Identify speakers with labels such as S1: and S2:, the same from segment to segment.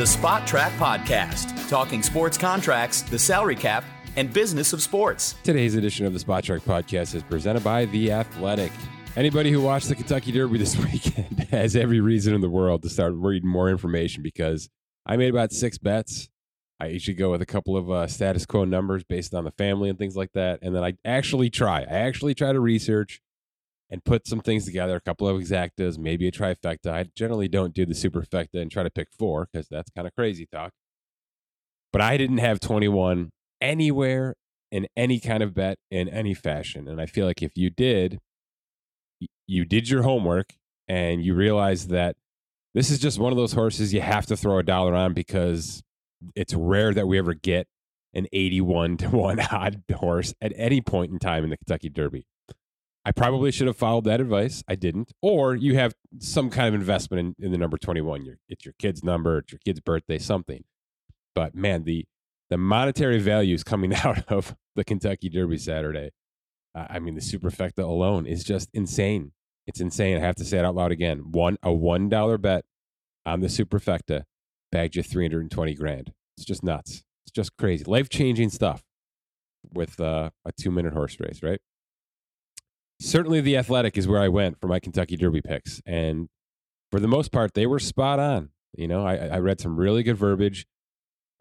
S1: the Spotrac Podcast, talking sports contracts, the salary cap, and business of sports.
S2: Today's edition of the Spotrac Podcast is presented by The Athletic. Anybody who watched the Kentucky Derby this weekend has every reason in the world to start reading more information because I made about six bets. I usually go with a couple of uh, status quo numbers based on the family and things like that. And then I actually try. I actually try to research and put some things together, a couple of exactas, maybe a trifecta. I generally don't do the superfecta and try to pick four because that's kind of crazy talk. But I didn't have 21 anywhere in any kind of bet in any fashion. And I feel like if you did, you did your homework and you realized that this is just one of those horses you have to throw a dollar on because it's rare that we ever get an 81 to 1 odd horse at any point in time in the Kentucky Derby. I probably should have followed that advice. I didn't. Or you have some kind of investment in, in the number 21. Your, it's your kid's number, it's your kid's birthday, something. But man, the the monetary values coming out of the Kentucky Derby Saturday, uh, I mean, the superfecta alone is just insane. It's insane. I have to say it out loud again. One a one dollar bet on the superfecta bagged you 320 grand. It's just nuts. It's just crazy. Life changing stuff with uh, a two minute horse race, right? Certainly the athletic is where I went for my Kentucky Derby picks. And for the most part, they were spot on. You know, I, I read some really good verbiage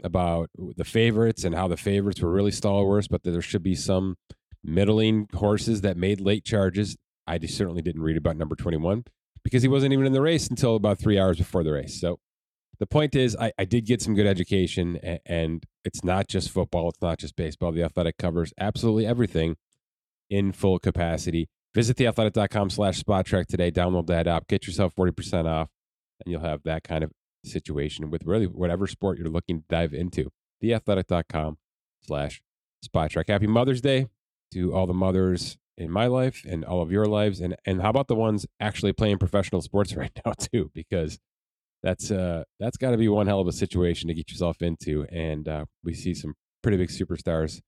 S2: about the favorites and how the favorites were really stalwarts, but there should be some middling horses that made late charges. I certainly didn't read about number 21 because he wasn't even in the race until about three hours before the race. So the point is, I, I did get some good education, and, and it's not just football, it's not just baseball. The athletic covers absolutely everything in full capacity. Visit theathletic.com slash spotrac today. Download that app. Get yourself 40% off, and you'll have that kind of situation with really whatever sport you're looking to dive into. Theathletic.com slash spotrac. Happy Mother's Day to all the mothers in my life and all of your lives. And and how about the ones actually playing professional sports right now too? Because that's uh that's got to be one hell of a situation to get yourself into. And uh, we see some pretty big superstars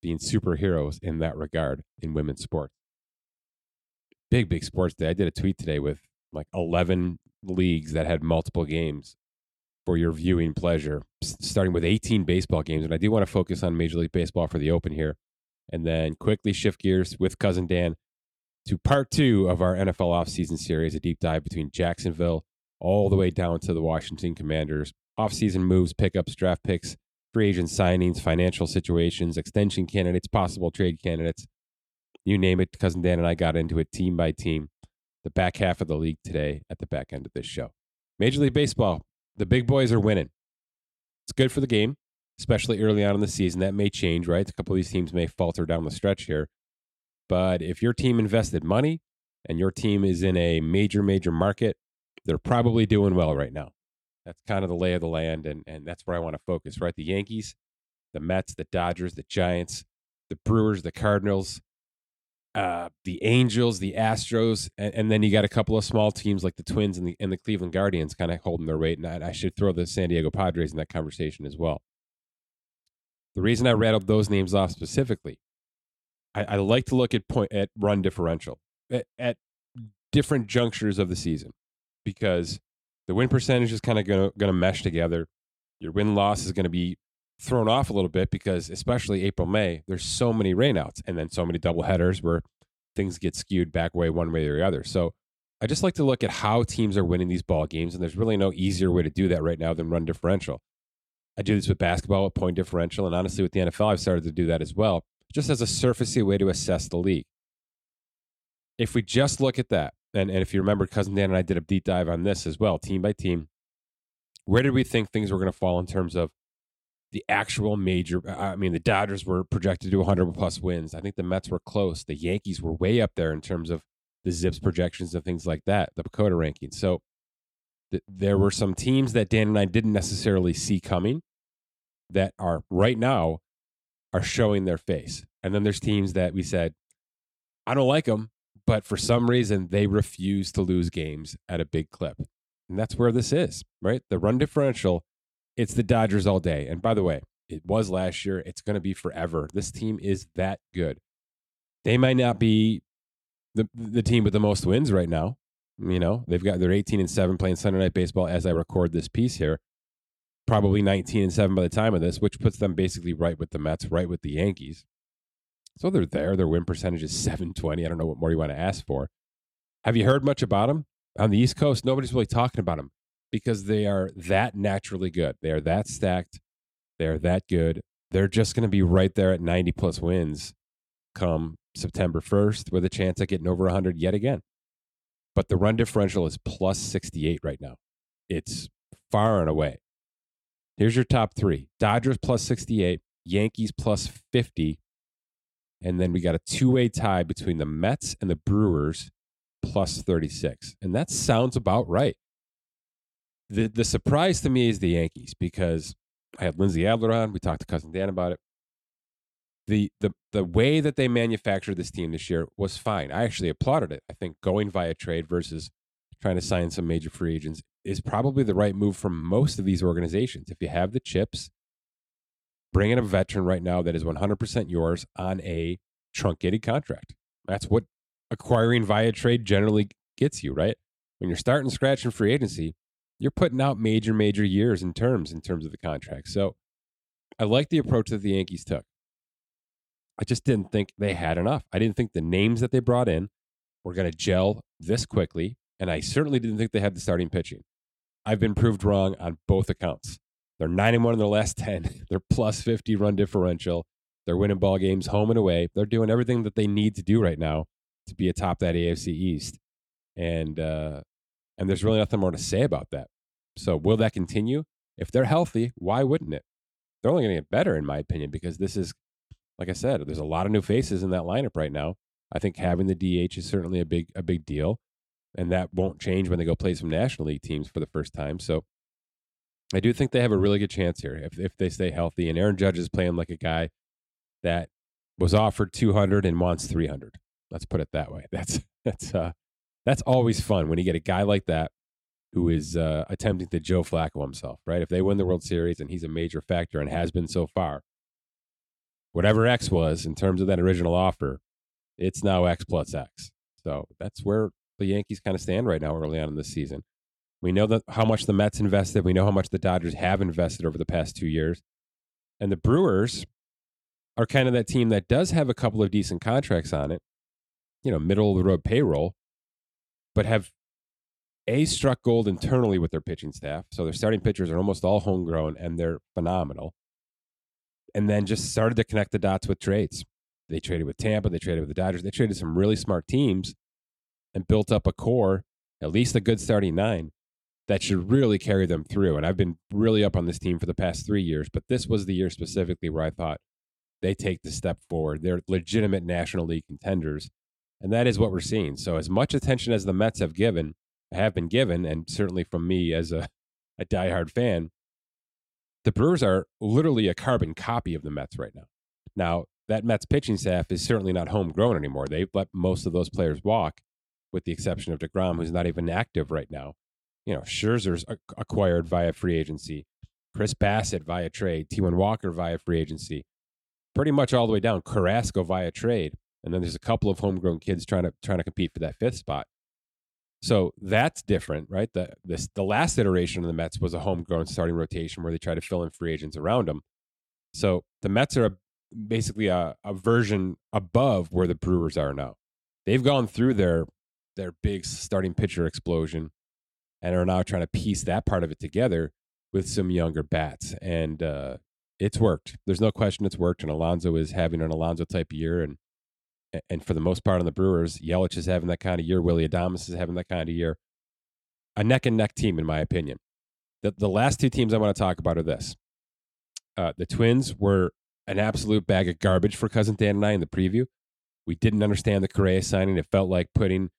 S2: being superheroes in that regard in women's sports. Big, big sports day. I did a tweet today with like 11 leagues that had multiple games for your viewing pleasure, starting with 18 baseball games. And I do want to focus on Major League Baseball for the open here. And then quickly shift gears with Cousin Dan to part two of our NFL offseason series, a deep dive between Jacksonville all the way down to the Washington Commanders. Offseason moves, pickups, draft picks, free agent signings, financial situations, extension candidates, possible trade candidates. You name it. Cousin Dan and I got into it team by team. The back half of the league today at the back end of this show. Major League Baseball, the big boys are winning. It's good for the game, especially early on in the season. That may change, right? A couple of these teams may falter down the stretch here. But if your team invested money and your team is in a major, major market, they're probably doing well right now. That's kind of the lay of the land, and and that's where I want to focus. Right, the Yankees, the Mets, the Dodgers, the Giants, the Brewers, the Cardinals, uh, the Angels, the Astros, and, and, then you got a couple of small teams like the Twins and the and the Cleveland Guardians kind of holding their weight. And I, I should throw the San Diego Padres in that conversation as well. The reason I rattled those names off specifically, I, I like to look at point at run differential at, at different junctures of the season because the win percentage is kind of going to mesh together. Your win loss is going to be thrown off a little bit because, especially April, May, there's so many rainouts and then so many double headers where things get skewed back way one way or the other. So I just like to look at how teams are winning these ball games, and there's really no easier way to do that right now than run differential. I do this with basketball with point differential, and honestly, with the NFL, I've started to do that as well, just as a surfacey way to assess the league. If we just look at that, and, and if you remember, Cousin Dan and I did a deep dive on this as well, team by team. Where did we think things were going to fall in terms of the actual major? Uh, I mean, the Dodgers were projected to 100 plus wins. I think the Mets were close. The Yankees were way up there in terms of the ZiPS projections and things like that, the PECOTA rankings. So th- there were some teams that Dan and I didn't necessarily see coming that are right now are showing their face. And then there's teams that we said, I don't like them, but for some reason they refuse to lose games at a big clip. And that's where this is, right? The run differential, it's the Dodgers all day. And by the way, it was last year, it's going to be forever. This team is that good. They might not be the the team with the most wins right now. You know, they've got they're 18 and 7 playing Sunday night baseball as I record this piece here. probably 19 and 7 by the time of this, which puts them basically right with the Mets, right with the Yankees. So they're there. Their win percentage is 720. I don't know what more you want to ask for. Have you heard much about them? On the East Coast, nobody's really talking about them because they are that naturally good. They are that stacked. They are that good. They're just going to be right there at 90 plus wins come September 1st with a chance at getting over 100 yet again. But the run differential is plus 68 right now. It's far and away. Here's your top three Dodgers plus 68, Yankees plus 50, and then we got a two way tie between the Mets and the Brewers plus 36. And that sounds about right. The, the surprise to me is the Yankees because I had Lindsey Adler on. We talked to Cousin Dan about it. The, the, the way that they manufactured this team this year was fine. I actually applauded it. I think going via trade versus trying to sign some major free agents is probably the right move for most of these organizations. If you have the chips, bring in a veteran right now that is 100% yours on a truncated contract. That's what acquiring via trade generally gets you, right? When you're starting scratch in free agency, you're putting out major, major years in terms in terms of the contract. So I like the approach that the Yankees took. I just didn't think they had enough. I didn't think the names that they brought in were going to gel this quickly. And I certainly didn't think they had the starting pitching. I've been proved wrong on both accounts. They're 9 and 1 in their last 10. They're plus 50 run differential. They're winning ball games home and away. They're doing everything that they need to do right now to be atop that AFC East. And uh, and there's really nothing more to say about that. So will that continue? If they're healthy, why wouldn't it? They're only going to get better, in my opinion, because this is, like I said, there's a lot of new faces in that lineup right now. I think having the DH is certainly a big a big deal, and that won't change when they go play some National League teams for the first time. So I do think they have a really good chance here if if they stay healthy. And Aaron Judge is playing like a guy that was offered 200 and wants 300. Let's put it that way. That's that's uh, that's always fun when you get a guy like that who is uh, attempting to Joe Flacco himself, right? If they win the World Series and he's a major factor and has been so far, whatever X was in terms of that original offer, it's now X plus X. So that's where the Yankees kind of stand right now early on in this season. We know that how much the Mets invested. We know how much the Dodgers have invested over the past two years. And the Brewers are kind of that team that does have a couple of decent contracts on it, you know, middle of the road payroll, but have a struck gold internally with their pitching staff. So their starting pitchers are almost all homegrown and they're phenomenal. And then just started to connect the dots with trades. They traded with Tampa, they traded with the Dodgers, they traded some really smart teams and built up a core, at least a good starting nine, that should really carry them through. And I've been really up on this team for the past three years, but this was the year specifically where I thought they take the step forward. They're legitimate National League contenders. And that is what we're seeing. So, as much attention as the Mets have given, have been given, and certainly from me as a, a diehard fan, the Brewers are literally a carbon copy of the Mets right now. Now, that Mets pitching staff is certainly not homegrown anymore. They've let most of those players walk, with the exception of DeGrom, who's not even active right now. You know, Scherzer's acquired via free agency, Chris Bassitt via trade, Taijuan Walker via free agency, pretty much all the way down. Carrasco via trade, and then there's a couple of homegrown kids trying to trying to compete for that fifth spot. So that's different, right? The this the last iteration of the Mets was a homegrown starting rotation where they try to fill in free agents around them. So the Mets are a, basically a, a version above where the Brewers are now. They've gone through their their big starting pitcher explosion and are now trying to piece that part of it together with some younger bats. And uh, it's worked. There's no question it's worked. And Alonso is having an Alonso type year. And and for the most part on the Brewers, Yelich is having that kind of year. Willie Adames is having that kind of year. A neck and neck team, in my opinion. The, the last two teams I want to talk about are this. Uh, the Twins were an absolute bag of garbage for Cousin Dan and I in the preview. We didn't understand the Correa signing. It felt like putting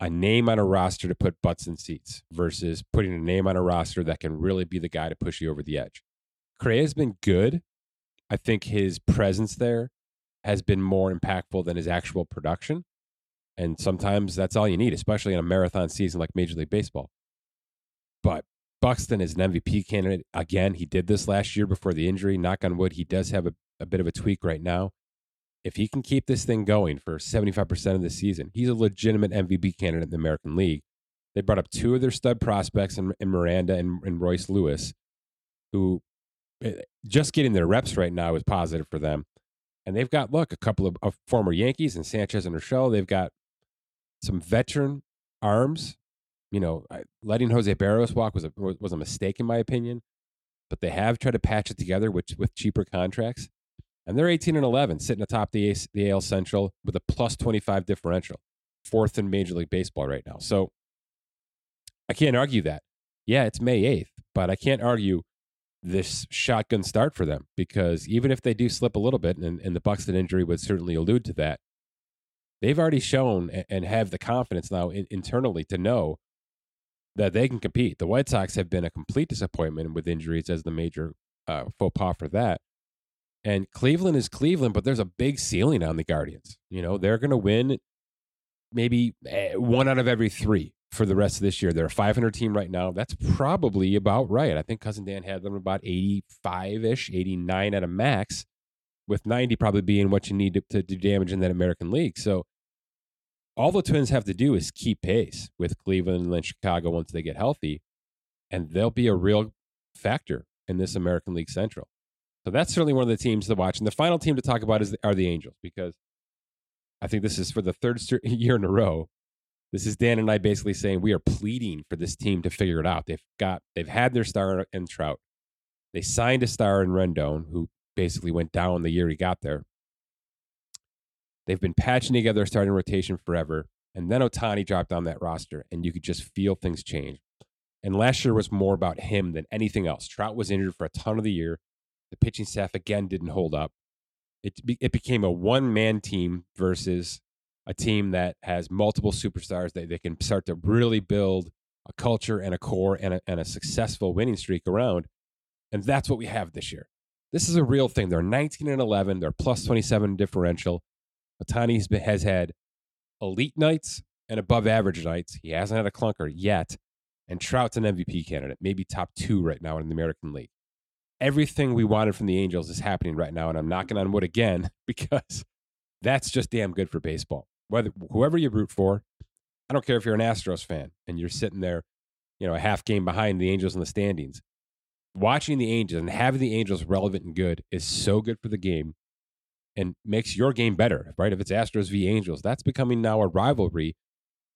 S2: a name on a roster to put butts in seats versus putting a name on a roster that can really be the guy to push you over the edge. Correa's been good. I think his presence there has been more impactful than his actual production. And sometimes that's all you need, especially in a marathon season like Major League Baseball. But Buxton is an MVP candidate. Again, he did this last year before the injury. Knock on wood, he does have a, a bit of a tweak right now. If he can keep this thing going for 75% of the season, he's a legitimate MVP candidate in the American League. They brought up two of their stud prospects in, in Miranda and, and Royce Lewis. who eh, just getting their reps right now is positive for them. And they've got, look, a couple of, of former Yankees and Sanchez and Urshela. They've got some veteran arms. You know, letting Jose Berrios walk was a, was a mistake, in my opinion. But they have tried to patch it together with, with cheaper contracts. And they're 18 and 11, sitting atop the, the AL Central with a plus 25 differential, fourth in Major League Baseball right now. So I can't argue that. Yeah, it's May 8th, but I can't argue this shotgun start for them because even if they do slip a little bit, and, and the Buxton injury would certainly allude to that, they've already shown and have the confidence now in, internally to know that they can compete. The White Sox have been a complete disappointment with injuries as the major uh, faux pas for that. And Cleveland is Cleveland, but there's a big ceiling on the Guardians. You know, they're going to win maybe eh, one out of every three for the rest of this year. They're a 500 team right now. That's probably about right. I think Cousin Dan had them about 85 ish, 89 at a max, with 90 probably being what you need to, to do damage in that American League. So all the Twins have to do is keep pace with Cleveland and Chicago once they get healthy, and they'll be a real factor in this American League Central. So that's certainly one of the teams to watch. And the final team to talk about is are the Angels because I think this is for the third year in a row. This is Dan and I basically saying we are pleading for this team to figure it out. They've got they've had their star in Trout. They signed a star in Rendon, who basically went down the year he got there. They've been patching together a starting rotation forever. And then Ohtani dropped on that roster, and you could just feel things change. And last year was more about him than anything else. Trout was injured for a ton of the year. The pitching staff again didn't hold up. It it became a one man team versus a team that has multiple superstars that they can start to really build a culture and a core and a, and a successful winning streak around. And that's what we have this year. This is a real thing. They're 19 and 11. They're plus 27 differential. Ohtani has had elite nights and above average nights. He hasn't had a clunker yet. And Trout's an MVP candidate, maybe top two right now in the American League everything we wanted from the Angels is happening right now. And I'm knocking on wood again because that's just damn good for baseball. Whether whoever you root for, I don't care if you're an Astros fan and you're sitting there, you know, a half game behind the Angels in the standings. Watching the Angels and having the Angels relevant and good is so good for the game and makes your game better, right? If it's Astros v Angels, that's becoming now a rivalry.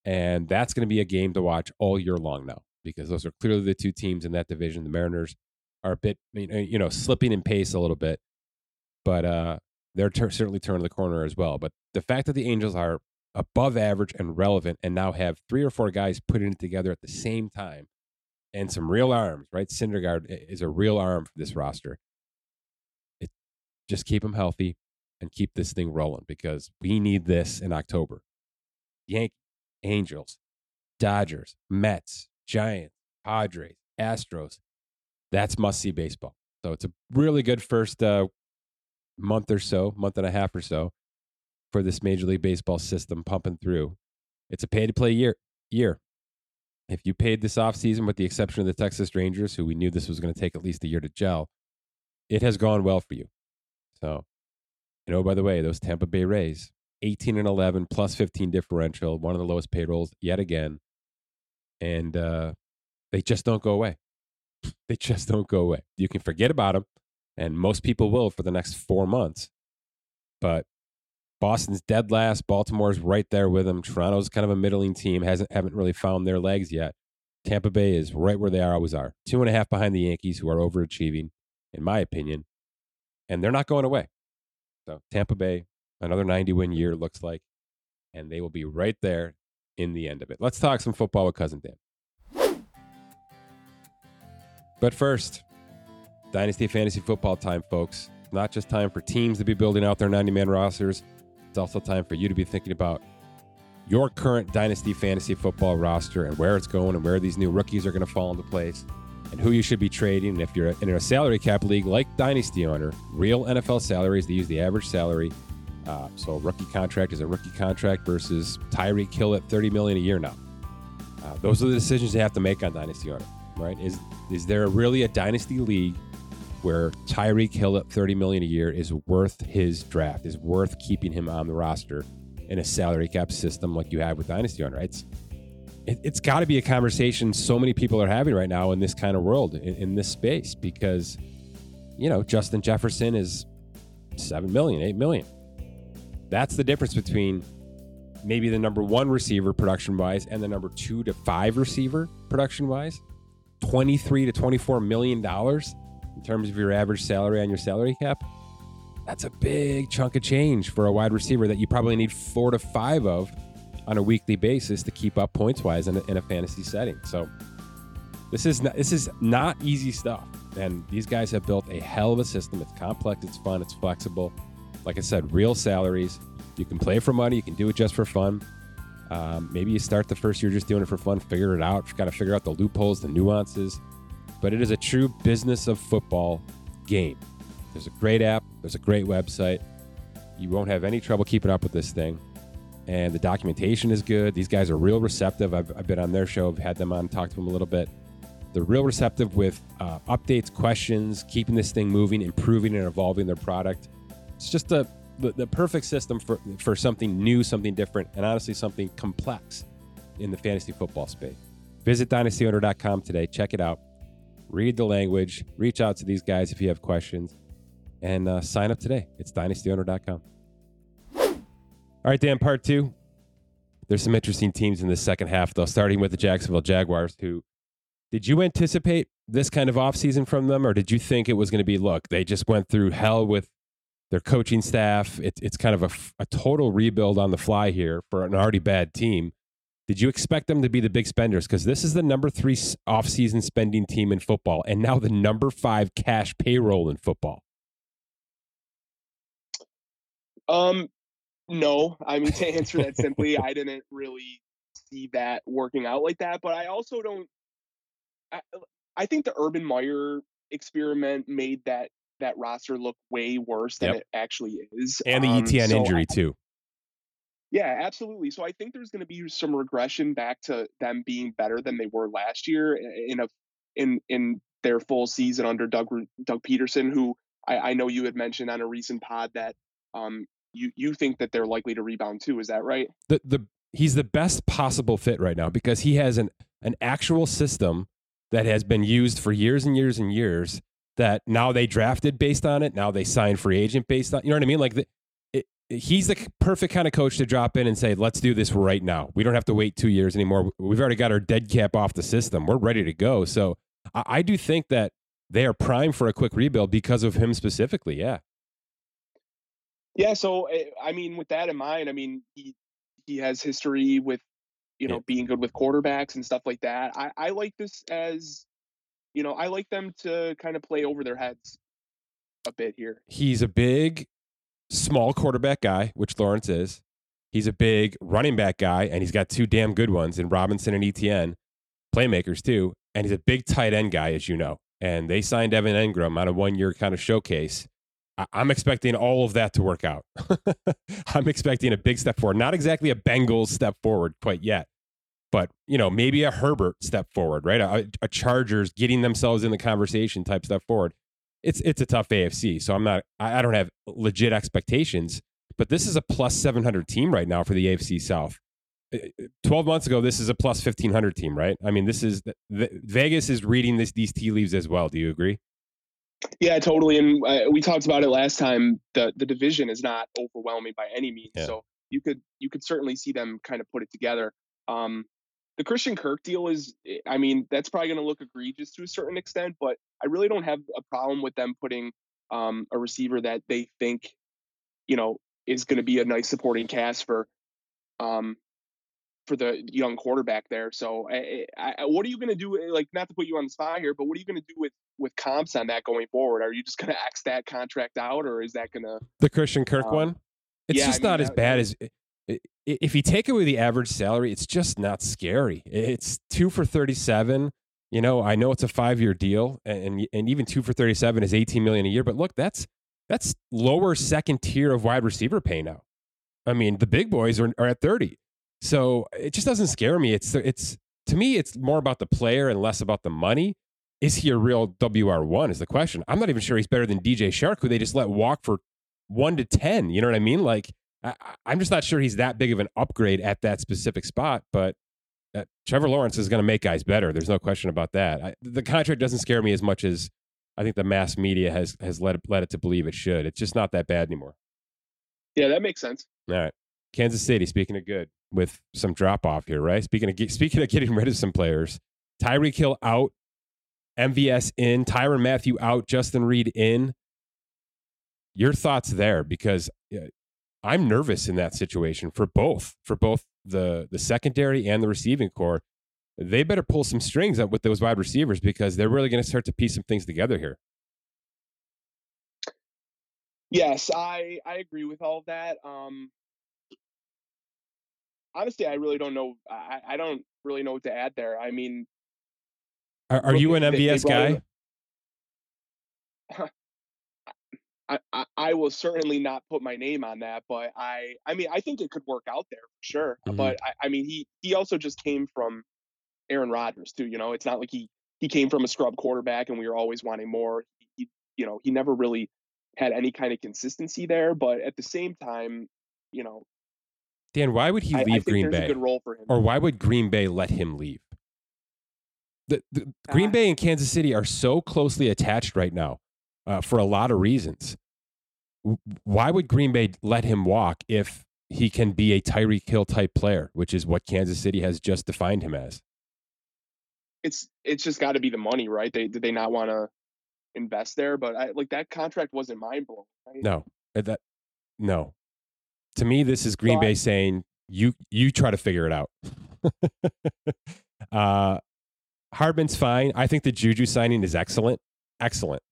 S2: And that's going to be a game to watch all year long now because those are clearly the two teams in that division, the Mariners are a bit, you know, slipping in pace a little bit, but uh, they're ter- certainly turning the corner as well. But the fact that the Angels are above average and relevant, and now have three or four guys putting it together at the same time, and some real arms, right? Syndergaard is a real arm for this roster. It just keep them healthy and keep this thing rolling because we need this in October. Yankees, Angels, Dodgers, Mets, Giants, Padres, Astros, that's must see baseball. So it's a really good first uh, month or so, month and a half or so for this Major League Baseball system pumping through. It's a pay to play year. Year. If you paid this offseason, with the exception of the Texas Rangers, who we knew this was going to take at least a year to gel, it has gone well for you. So, and oh, by the way, those Tampa Bay Rays, 18 and 11 plus 15 differential, one of the lowest payrolls yet again. And uh, they just don't go away. they just don't go away. You can forget about them, and most people will for the next four months. But Boston's dead last. Baltimore's right there with them. Toronto's kind of a middling team. hasn't haven't really found their legs yet. Tampa Bay is right where they are always are. Two and a half behind the Yankees, who are overachieving, in my opinion, and they're not going away. So Tampa Bay, another 90 win year looks like, and they will be right there in the end of it. Let's talk some football with Cousin Dan. But first, Dynasty Fantasy Football time, folks. Not just time for teams to be building out their 90 man rosters, it's also time for you to be thinking about your current Dynasty Fantasy Football roster and where it's going and where these new rookies are going to fall into place and who you should be trading. And if you're in a salary cap league like Dynasty owner, real NFL salaries, they use the average salary. Uh, so rookie contract is a rookie contract versus Tyreek Hill at 30 million a year now. Uh, those are the decisions you have to make on Dynasty owner, right? Is is there really a dynasty league where Tyreek Hill at 30 million a year is worth his draft, is worth keeping him on the roster in a salary cap system like you have with Dynasty on, right? it, has got to be a conversation so many people are having right now in this kind of world, in, in this space, because, you know, Justin Jefferson is 7 million, 8 million. That's the difference between maybe the number one receiver production wise and the number two to five receiver production wise. 23 to 24 million dollars in terms of your average salary on your salary cap. That's a big chunk of change for a wide receiver that you probably need four to five of on a weekly basis to keep up points wise in a, in a fantasy setting. So this is not, this is not easy stuff. And these guys have built a hell of a system. It's complex, it's fun, it's flexible. Like I said, real salaries. You can play for money, you can do it just for fun. Um, maybe you start the first year just doing it for fun, figure it out. You've got to figure out the loopholes, the nuances. But it is a true business of football game. There's a great app, there's a great website. You won't have any trouble keeping up with this thing and the documentation is good. These guys are real receptive. I've, I've been on their show, I've had them on, talked to them a little bit. They're real receptive with uh, updates, questions, keeping this thing moving, improving and evolving their product. It's just a, the, the perfect system for, for something new, something different, and honestly, something complex in the fantasy football space. Visit dynastyowner.com today. Check it out. Read the language. Reach out to these guys if you have questions. And uh, sign up today. It's dynastyowner.com. All right, Dan, part two. There's some interesting teams in the second half, though, starting with the Jacksonville Jaguars, who did you anticipate this kind of offseason from them, or did you think it was going to be, look, they just went through hell with their coaching staff? It, it's kind of a, a total rebuild on the fly here for an already bad team. Did you expect them to be the big spenders? Because this is the number three offseason spending team in football, and now the number five cash payroll in football.
S3: Um, no, I mean to answer that simply, I didn't really see that working out like that. But I also don't. I, I think the Urban Meyer experiment made that that roster look way worse than yep. it actually is,
S2: and the um, Etienne so injury I, too.
S3: Yeah, absolutely. So I think there's going to be some regression back to them being better than they were last year in a in in their full season under Doug Doug Pederson, who I, I know you had mentioned on a recent pod that um, you you think that they're likely to rebound too. Is that right?
S2: The the he's the best possible fit right now because he has an an actual system that has been used for years and years and years. That now they drafted based on it. Now they sign free agent based on. You know what I mean? Like the, it, he's the perfect kind of coach to drop in and say, "Let's do this right now. We don't have to wait two years anymore. We've already got our dead cap off the system. We're ready to go." So I, I do think that they are primed for a quick rebuild because of him specifically. Yeah.
S3: Yeah, so eh, I mean, with that in mind, I mean, he he has history with you know yeah. being good with quarterbacks and stuff like that. I I like this as you know I like them to kind of play over their heads a bit here.
S2: He's a big, small quarterback guy, which Lawrence is. He's a big running back guy, and he's got two damn good ones in Robinson and Etienne, playmakers too. And he's a big tight end guy, as you know. And they signed Evan Engram on a one year kind of showcase I'm expecting all of that to work out. I'm expecting a big step forward. Not exactly a Bengals step forward quite yet, but you know maybe a Herbert step forward, right? A, a, Chargers getting themselves in the conversation type step forward. It's it's a tough AFC, so I'm not. I, I don't have legit expectations, but this is a plus 700 team right now for the AFC South. Uh, uh, 12 months ago, this is a plus 1500 team, right? I mean, this is the, Vegas is reading this these tea leaves as well. Do you agree?
S3: Yeah, totally. And uh, we talked about it last time. The the division is not overwhelming by any means, yeah. so you could you could certainly see them kind of put it together. Um, the Christian Kirk deal is, eh, I mean, that's probably going to look egregious to a certain extent, but I really don't have a problem with them putting um, a receiver that they think, you know, is going to be a nice supporting cast for um, for the young quarterback there. So, I, I, what are you going to do? Like, not to put you on the spot here, but what are you going to do with with comps on that going forward? Are you just going to X that contract out, or is that going to
S2: the Christian Kirk um, one? It's yeah, just I mean, not that, as bad as if you take away the average salary. It's just not scary. It's two for thirty-seven. You know, I know it's a five-year deal, and and even two for thirty-seven is eighteen million a year. But look, that's that's lower second tier of wide receiver pay now. I mean, the big boys are, are at thirty. So it just doesn't scare me. It's it's to me, it's more about the player and less about the money. Is he a real WR one? Is the question. I'm not even sure he's better than DJ Chark, who they just let walk for one to ten. You know what I mean? Like I, am just not sure he's that big of an upgrade at that specific spot. But uh, Trevor Lawrence is going to make guys better. There's no question about that. I, the contract doesn't scare me as much as I think the mass media has has led led it to believe it should. It's just not that bad anymore.
S3: Yeah, that makes sense.
S2: All right, Kansas City. Speaking of good, with some drop off here, right? Speaking of speaking of getting rid of some players, Tyreek Hill out, MVS in, Tyrann Mathieu out, Justin Reid in. Your thoughts there? Because I'm nervous in that situation for both, for both the the secondary and the receiving corps. They better pull some strings up with those wide receivers because they're really going to start to piece some things together here.
S3: Yes, I I agree with all of that. Um, honestly, I really don't know. I, I don't really know what to add there. I mean,
S2: are, are you an MVS guy?
S3: I, I, I, will certainly not put my name on that, but I I mean I think it could work out there for sure. Mm-hmm. But I, I mean he he also just came from Aaron Rodgers too. You know, it's not like he he came from a scrub quarterback and we were always wanting more. He, you know he never really had any kind of consistency there. But at the same time, you know,
S2: Dan, why would he leave I, I Green Bay?
S3: good role for him.
S2: Or why would Green Bay let him leave? The, the Green uh, Bay and Kansas City are so closely attached right now uh, for a lot of reasons. Why would Green Bay let him walk if he can be a Tyreek Hill type player, which is what Kansas City has just defined him as?
S3: It's it's just got to be the money, right? They did they not want to invest there? But I, like that contract wasn't mind blowing. Right?
S2: No, uh, that no. To me, this is Green so Bay I, saying you you try to figure it out. uh, Hardman's fine. I think the Juju signing is excellent, excellent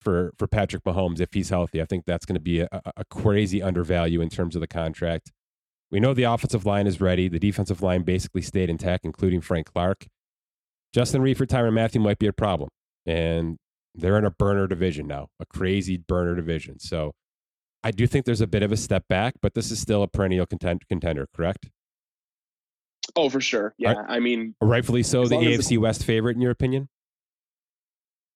S2: for for Patrick Mahomes if he's healthy. I think that's going to be a, a, crazy undervalue in terms of the contract. We know the offensive line is ready. The defensive line basically stayed intact, including Frank Clark. Justin Reid for Tyrann Mathieu might be a problem, and they're in a burner division now, a crazy burner division. So I do think there's a bit of a step back, but this is still a perennial contend- contender, correct?
S3: Oh, for sure. Yeah, right. I mean,
S2: rightfully so. The AFC West favorite, in your opinion?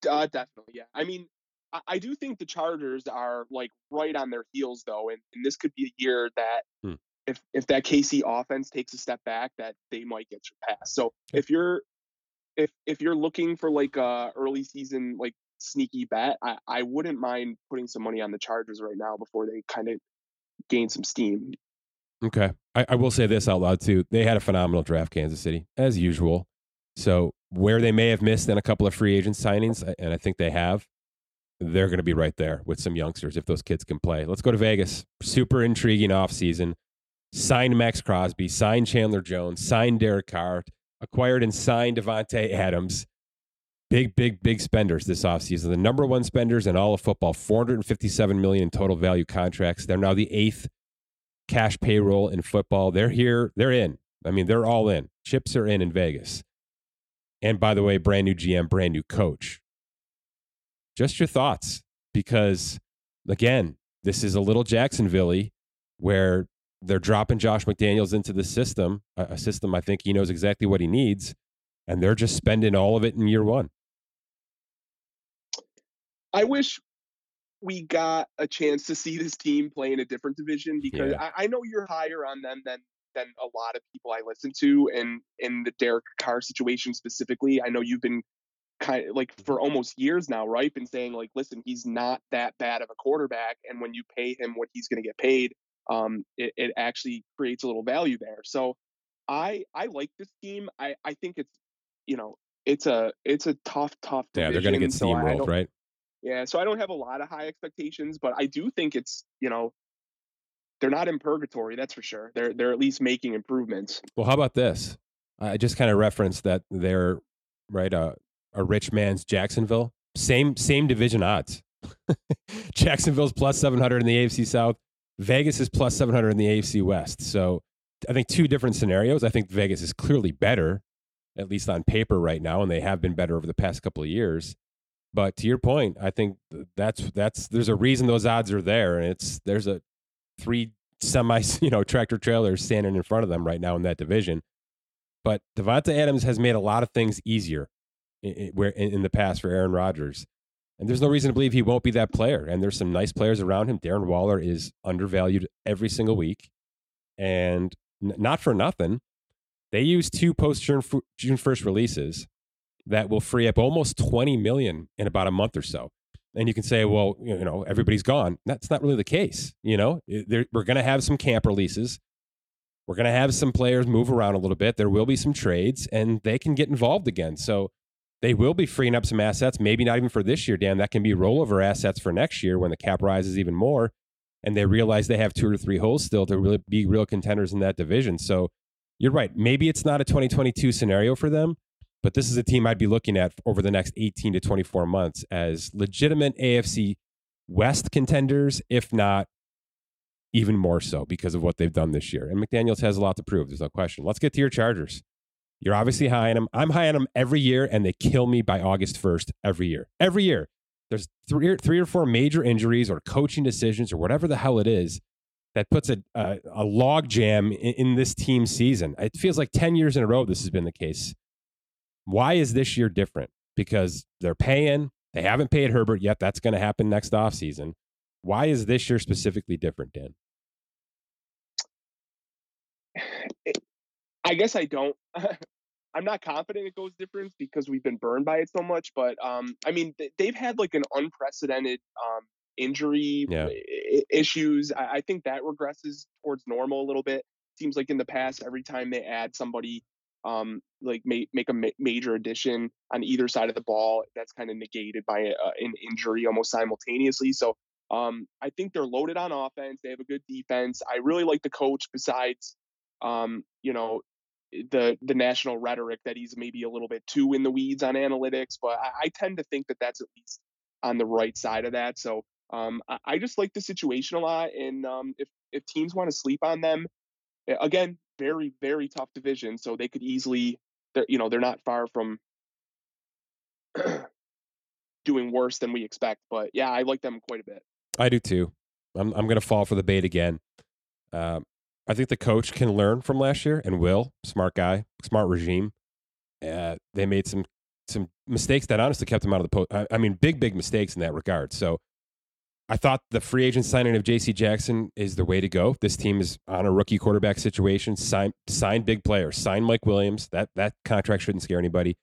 S3: Uh, definitely. Yeah. I mean, I, I, do think the Chargers are like right on their heels, though, and, and this could be a year that hmm. if if that KC offense takes a step back, that they might get surpassed. So okay. if you're if if you're looking for like a early season like sneaky bet, I, I wouldn't mind putting some money on the Chargers right now before they kind of gain some steam.
S2: Okay. I, I will say this out loud too. They had a phenomenal draft, Kansas City, as usual. So where they may have missed in a couple of free agent signings, and I think they have, they're going to be right there with some youngsters if those kids can play. Let's go to Vegas. Super intriguing offseason. Signed Maxx Crosby, signed Chandler Jones, signed Derek Carr, acquired and signed Davante Adams. Big, big, big spenders this offseason. The number one spenders in all of football, 457 million in total value contracts. They're now the eighth cash payroll in football. They're here, they're in. I mean, they're all in. Chips are in in Vegas. And by the way, brand new GM, brand new coach. Just your thoughts, because again, this is a little Jacksonville where they're dropping Josh McDaniels into the system, a system I think he knows exactly what he needs, and they're just spending all of it in year one.
S3: I wish we got a chance to see this team play in a different division because yeah. I, I, know you're higher on them than than a lot of people I listen to, and in the Derek Carr situation specifically, I know you've been kind of like for almost years now, right? Been saying like, listen, he's not that bad of a quarterback, and when you pay him what he's going to get paid, um, it, it actually creates a little value there. So I I like this team. I I think it's you know it's a it's a tough tough.
S2: Division, yeah, they're going to get steamrolled, so right?
S3: Yeah, so I don't have a lot of high expectations, but I do think it's you know they're not in purgatory. That's for sure. They're they're at least making improvements.
S2: Well, how about this? I just kind of referenced that they're right uh, a rich man's Jacksonville. Same same division odds. Jacksonville's plus seven hundred in the AFC South. Vegas is plus seven hundred in the AFC West. So I think two different scenarios. I think Vegas is clearly better, at least on paper right now, and they have been better over the past couple of years. But to your point, I think that's that's there's a reason those odds are there, and it's there's a three semi you know tractor trailers standing in front of them right now in that division. But Davante Adams has made a lot of things easier where in, the past for Aaron Rodgers, and there's no reason to believe he won't be that player. And there's some nice players around him. Darren Waller is undervalued every single week, and n- not for nothing They use two post June 1st releases that will free up almost 20 million in about a month or so. And you can say, well, you know, everybody's gone. That's not really the case. You know, we're going to have some camp releases. We're going to have some players move around a little bit. There will be some trades, and they can get involved again. So they will be freeing up some assets. Maybe not even for this year, Dan. That can be rollover assets for next year when the cap rises even more, and they realize they have two or three holes still to really be real contenders in that division. So you're right. Maybe it's not a 2022 scenario for them, but this is a team I'd be looking at over the next 18 to 24 months as legitimate AFC West contenders, if not even more so because of what they've done this year. And McDaniels has a lot to prove. There's no question. Let's get to your Chargers. You're obviously high on them. I'm high on them every year, and they kill me by August 1st every year. Every year. There's three or, three or four major injuries or coaching decisions or whatever the hell it is that puts a, a, a log jam in, in this team season. It feels like 10 years in a row this has been the case. Why is this year different? Because they're paying. They haven't paid Herbert yet. That's going to happen next offseason. Why is this year specifically different, Dan?
S3: I guess I don't. I'm not confident it goes different because we've been burned by it so much. But um, I mean, they've had like an unprecedented um, injury yeah. issues. I-, I think that regresses towards normal a little bit. Seems like in the past, every time they add somebody um, like make make a ma- major addition on either side of the ball. That's kind of negated by a, an injury almost simultaneously. So um, I think they're loaded on offense. They have a good defense. I really like the coach. Besides, um, you know, the the national rhetoric that he's maybe a little bit too in the weeds on analytics, but I, I tend to think that that's at least on the right side of that. So um, I, I, just like the situation a lot, and um, if if teams want to sleep on them, again, very very tough division, so they could easily, they're, you know, they're not far from doing worse than we expect. But yeah, I like them quite a bit.
S2: I do too. I'm I'm to fall for the bait again. Um, I think the coach can learn from last year and will. Smart guy, smart regime. Uh, they made some some mistakes that honestly kept them out of the post. I, I mean, big big mistakes in that regard. So I thought the free agent signing of J.C. Jackson is the way to go. This team is on a rookie quarterback situation. Sign sign big players. Sign Mike Williams. That that contract shouldn't scare anybody.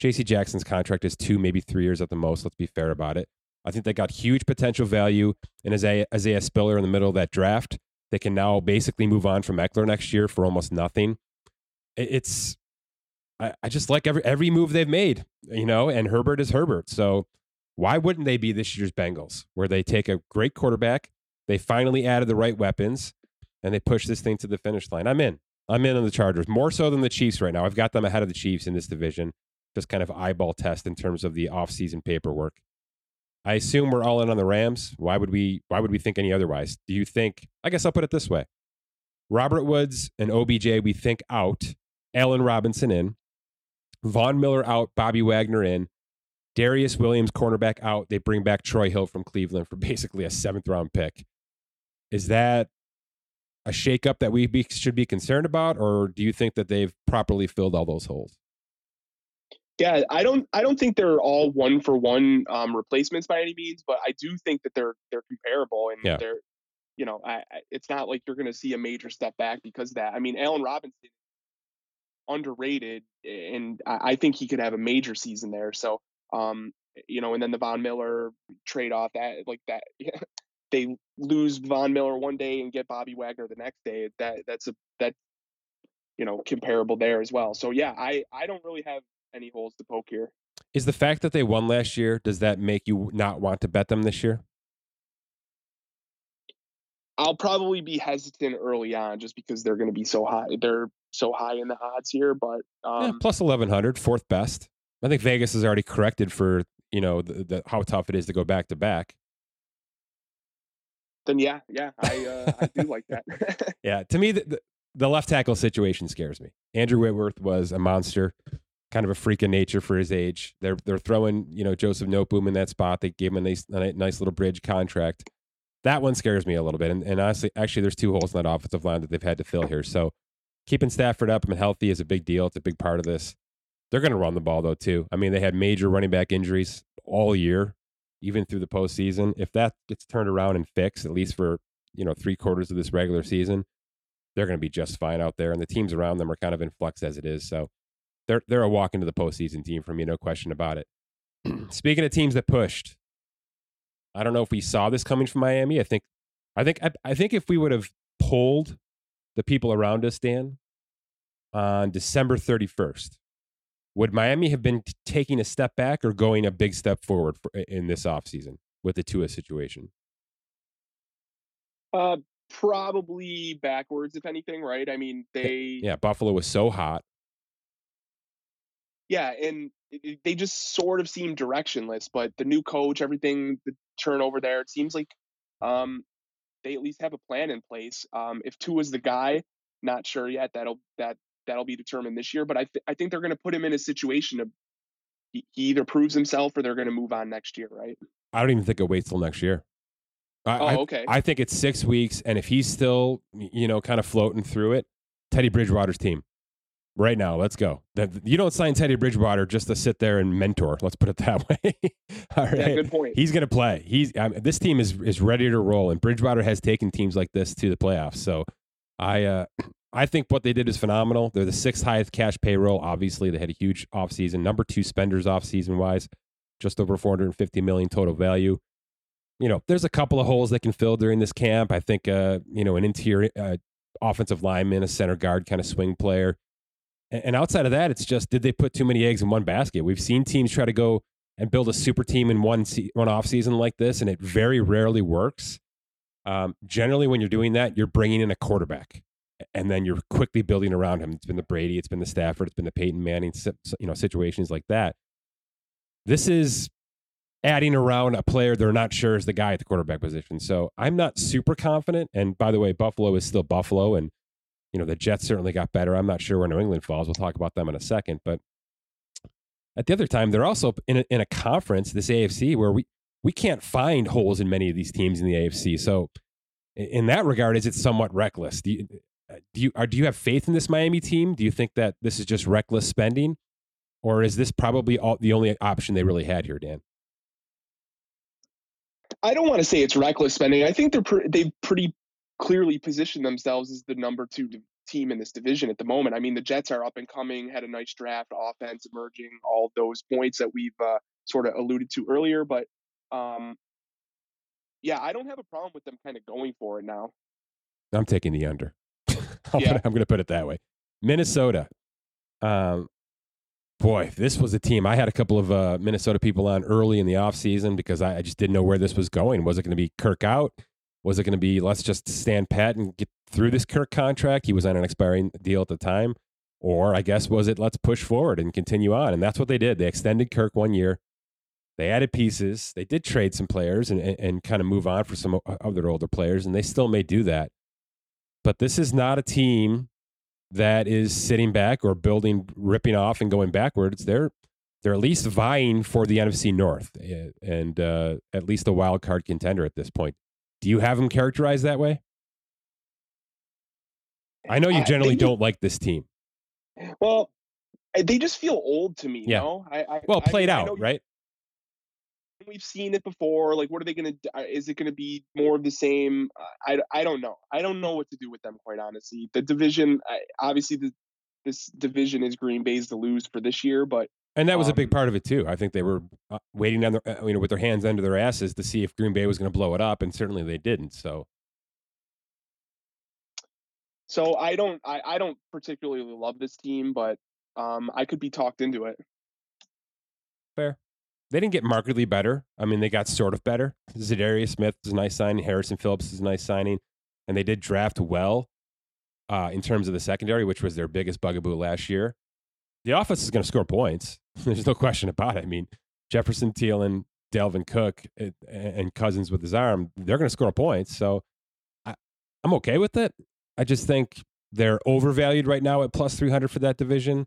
S2: J.C. Jackson's contract is two, maybe three years at the most. Let's be fair about it. I think they got huge potential value in Isaiah, Isaiah Spiller in the middle of that draft. They can now basically move on from Eckler next year for almost nothing. It's I, I just like every every move they've made, you know, and Herbert is Herbert. So why wouldn't they be this year's Bengals, where they take a great quarterback, they finally added the right weapons, and they push this thing to the finish line? I'm in. I'm in on the Chargers more so than the Chiefs right now. I've got them ahead of the Chiefs in this division. Just kind of eyeball test in terms of the offseason paperwork. I assume we're all in on the Rams. Why would we why would we think any otherwise? Do you think I guess I'll put it this way. Robert Woods and OBJ we think out, Allen Robinson in, Von Miller out, Bobby Wagner in, Darious Williams, cornerback out. They bring back Troy Hill from Cleveland for basically a seventh round pick. Is that a shakeup that we be, should be concerned about, or do you think that they've properly filled all those holes?
S3: Yeah, I don't. I don't think they're all one for one um, replacements by any means, but I do think that they're they're comparable and yeah. they're, you know, I, I, it's not like you're going to see a major step back because of that. I mean, Allen Robinson underrated, and I, I think he could have a major season there. So um, you know, and then the Von Miller trade off that like that. they lose Von Miller one day and get Bobby Wagner the next day. That that's a that you know comparable there as well. So yeah, I I don't really have any holes to poke here.
S2: Is the fact that they won last year does that make you not want to bet them this year?
S3: I'll probably be hesitant early on just because they're going to be so high. They're so high in the odds here, but um, yeah,
S2: plus eleven hundred, fourth best. I think Vegas has already corrected for you know the, the how tough it is to go back to back.
S3: Then yeah, yeah, I uh, I do like that.
S2: yeah, to me the, the, the left tackle situation scares me. Andrew Whitworth was a monster, kind of a freak of nature for his age. They're they're throwing you know Joseph Noteboom in that spot. They gave him a nice a nice little bridge contract. That one scares me a little bit. And, and honestly, actually, there's two holes in that offensive line that they've had to fill here. So keeping Stafford up and healthy is a big deal. It's a big part of this. They're going to run the ball though too. I mean, they had major running back injuries all year, even through the postseason. If that gets turned around and fixed, at least for you know three quarters of this regular season, they're going to be just fine out there, and the teams around them are kind of in flux as it is. So they're they're a walk into the postseason team for me, no question about it. Speaking of teams that pushed, I don't know if we saw this coming from Miami. I think, I think, I, I think if we would have polled the people around us, Dan, on December thirty first, would Miami have been t- taking a step back or going a big step forward for, in this offseason with the Tua situation?
S3: Uh, probably backwards, if anything, right? I mean, they.
S2: Yeah, Buffalo was so hot.
S3: Yeah, and they just sort of seem directionless. But the new coach, everything, the turnover there, it seems like um, they at least have a plan in place. Um, if Tua is the guy, not sure yet. That'll that that'll be determined this year. But I th- I think they're going to put him in a situation of he, he either proves himself or they're going to move on next year, right?
S2: I don't even think it waits till next year. I,
S3: oh, okay.
S2: I, I think it's six weeks, and if he's still, you know, kind of floating through it, Teddy Bridgewater's team right now. Let's go. You don't sign Teddy Bridgewater just to sit there and mentor. Let's put it that way. All right.
S3: Yeah, good point.
S2: He's going to play. He's I mean, this team is is ready to roll, and Bridgewater has taken teams like this to the playoffs. So, I uh, I think what they did is phenomenal. They're the sixth highest cash payroll. Obviously, they had a huge offseason. Number two spenders offseason wise, just over 450 million total value. You know, there's a couple of holes they can fill during this camp. I think, uh, you know, an interior uh, offensive lineman, a center guard kind of swing player. And outside of that, it's just did they put too many eggs in one basket? We've seen teams try to go and build a super team in one se- one off season like this, and it very rarely works. Um, generally, when you're doing that, you're bringing in a quarterback, and then you're quickly building around him. It's been the Brady, it's been the Stafford, it's been the Peyton Manning, you know, situations like that. This is adding around a player they're not sure is the guy at the quarterback position. So I'm not super confident. And by the way, Buffalo is still Buffalo, and you know, the Jets certainly got better. I'm not sure where New England falls. We'll talk about them in a second. But at the other time, they're also in a, in a conference, this AFC, where we, we can't find holes in many of these teams in the AFC. So in that regard, is it somewhat reckless? Do you, uh, do you, are, do you have faith in this Miami team? Do you think that this is just reckless spending? Or is this probably all, the only option they really had here, Dan?
S3: I don't want to say it's reckless spending. I think they're pre- they've pretty clearly positioned themselves as the number two team in this division at the moment. I mean, the Jets are up and coming, had a nice draft, offense emerging, all those points that we've uh, sort of alluded to earlier. But um, yeah, I don't have a problem with them kind of going for it now.
S2: I'm taking the under. I'm going to put it that way. Minnesota. Um, boy, this was a team. I had a couple of uh, Minnesota people on early in the offseason because I, I just didn't know where this was going. Was it going to be Kirk out? Was it going to be let's just stand pat and get through this Kirk contract? He was on an expiring deal at the time. Or I guess was it let's push forward and continue on? And that's what they did. They extended Kirk one year. They added pieces. They did trade some players and, and, and kind of move on for some other older players, and they still may do that. But this is not a team that is sitting back or building, ripping off and going backwards. They're they're at least vying for the NFC North eh, and uh, at least a wild card contender at this point. Do you have them characterized that way? I know you generally don't like this team.
S3: Well, eh, they just feel old to me. Yeah. You know? I, I,
S2: well, played I, out, right?
S3: We've seen it before. Like, what are they going to? Is it going to be more of the same? I, I don't know. I don't know what to do with them, quite honestly. The division, obviously, the, this division is Green Bay's to lose for this year, but
S2: and that was um, a big part of it too. I think they were uh, waiting on their, uh, you know, with their hands under their asses to see if Green Bay was going to blow it up, and certainly they didn't. So,
S3: so I don't, I, I don't particularly love this team, but um, I could be talked into it.
S2: Fair. They didn't get markedly better. I mean, they got sort of better. Za'Darius Smith is a nice signing. Harrison Phillips is a nice signing, and they did draft well uh, in terms of the secondary, which was their biggest bugaboo last year the offense is going to score points. There's no question about it. I mean, Jefferson, Thielen, Dalvin Cook, eh, and Cousins with his arm, they're going to score points. So I, I'm okay with it. I just think they're overvalued right now at plus 300 for that division,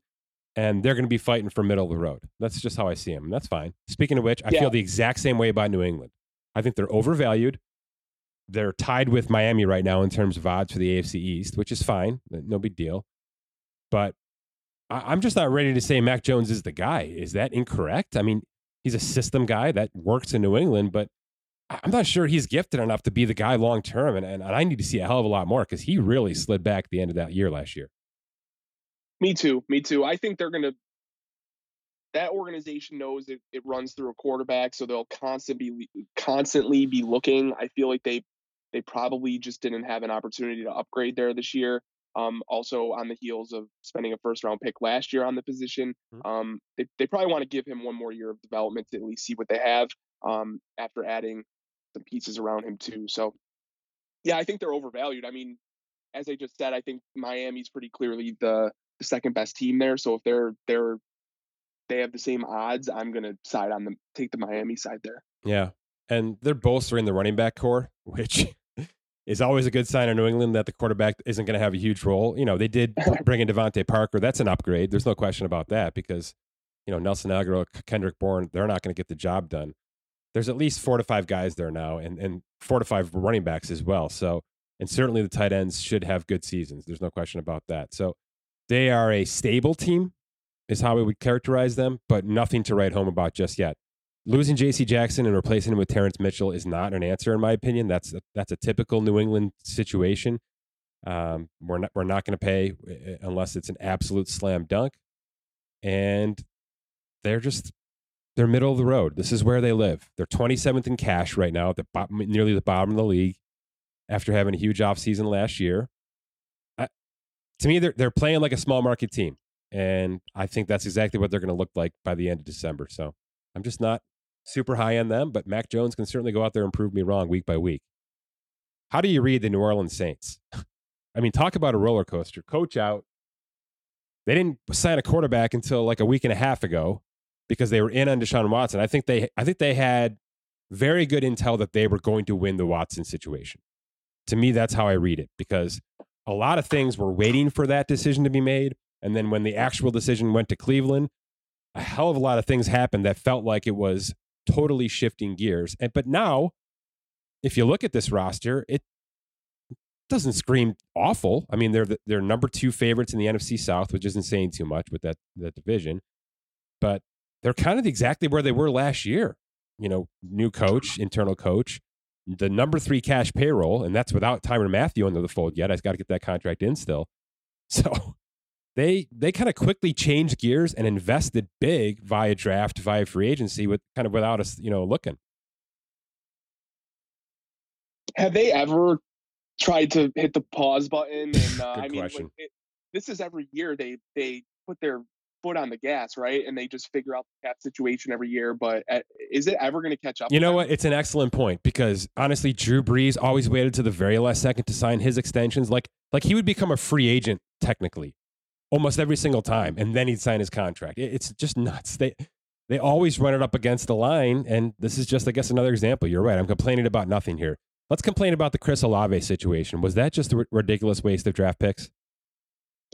S2: and they're going to be fighting for middle of the road. That's just how I see them. That's fine. Speaking of which, I yeah. feel the exact same way about New England. I think they're overvalued. They're tied with Miami right now in terms of odds for the AFC East, which is fine. No big deal. But I'm just not ready to say Mac Jones is the guy. Is that incorrect? I mean, he's a system guy that works in New England, but I'm not sure he's gifted enough to be the guy long term. And, and I need to see a hell of a lot more because he really slid back the end of that year last year.
S3: Me too. Me too. I think they're going to, that organization knows it, it runs through a quarterback, so they'll constantly constantly be looking. I feel like they they probably just didn't have an opportunity to upgrade there this year. Um, also on the heels of spending a first round pick last year on the position, mm-hmm. um, they, they probably want to give him one more year of development to at least see what they have um, after adding some pieces around him too. So, yeah, I think they're overvalued. I mean, as I just said, I think Miami's pretty clearly the, the second best team there. So if they're they're they have the same odds, I'm gonna side on them, take the Miami side there.
S2: Yeah, and they're bolstering the running back corps, which is always a good sign in New England that the quarterback isn't going to have a huge role. You know, they did bring in DeVante Parker. That's an upgrade. There's no question about that because, you know, Nelson Agholor, Kendrick Bourne, they're not going to get the job done there's at least four to five guys there now, and and four to five running backs as well. So, and certainly the tight ends should have good seasons. There's no question about that. So, they are a stable team, is how we would characterize them, but nothing to write home about just yet. Losing J.C. Jackson and replacing him with Terrance Mitchell is not an answer, in my opinion. That's a, that's a typical New England situation. Um, we're not we're not going to pay uh, unless it's an absolute slam dunk, and they're just they're middle of the road. This is where they live. They're 27th in cash right now, the bottom, nearly the bottom of the league, after having a huge offseason last year. I, to me, they're they're playing like a small market team, and I think that's exactly what they're going to look like by the end of December. So I'm just not super high on them, but Mac Jones can certainly go out there and prove me wrong week by week. How do you read the New Orleans Saints? I mean, talk about a roller coaster. Coach out. They didn't sign a quarterback until like a week and a half ago because they were in on Deshaun Watson. I think they I think they had very good intel that they were going to win the Watson situation. To me, that's how I read it because a lot of things were waiting for that decision to be made. And then when the actual decision went to Cleveland, a hell of a lot of things happened that felt like it was totally shifting gears. And but now, if you look at this roster, it doesn't scream awful. I mean, they're the, they're number two favorites in the NFC South, which isn't saying too much with that that division. But they're kind of exactly where they were last year. You know, new coach, internal coach, the number three cash payroll, and that's without Tyrann Mathieu into the fold yet. I've got to get that contract in still. So they they kind of quickly changed gears and invested big via draft, via free agency, with kind of without us, you know, looking.
S3: Have they ever tried to hit the pause button? And uh, I mean, it, this is every year they they put their foot on the gas, right? And they just figure out the cap situation every year. But uh, is it ever going to catch up?
S2: You know what? It's an excellent point because honestly, Drew Brees always waited to the very last second to sign his extensions. Like, like he would become a free agent technically, almost every single time, and then he'd sign his contract. It's just nuts. They they always run it up against the line, and this is just, I guess, another example. You're right. I'm complaining about nothing here. Let's complain about the Chris Olave situation. Was that just a r- ridiculous waste of draft picks?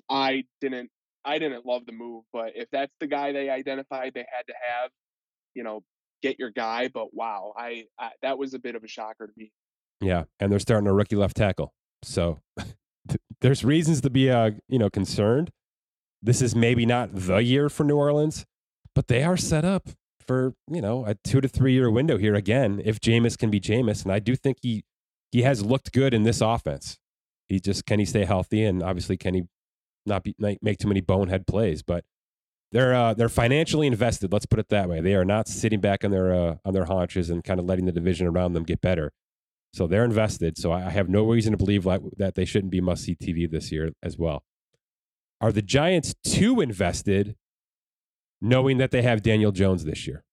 S3: I didn't I didn't love the move, but if that's the guy they identified they had to have, you know, get your guy. But wow, I, I that was a bit of a shocker to me.
S2: Yeah, and they're starting a rookie left tackle, so there's reasons to be uh you know concerned. This is maybe not the year for New Orleans, but they are set up for you know a two to three year window here again. If Jameis can be Jameis, and I do think he he has looked good in this offense. He just can he stay healthy, and obviously can he not be make too many bonehead plays, but they're uh, they're financially invested. Let's put it that way. They are not sitting back on their uh, on their haunches and kind of letting the division around them get better. So they're invested. So I have no reason to believe like, that they shouldn't be must see TV this year as well. Are the Giants too invested, knowing that they have Daniel Jones this year?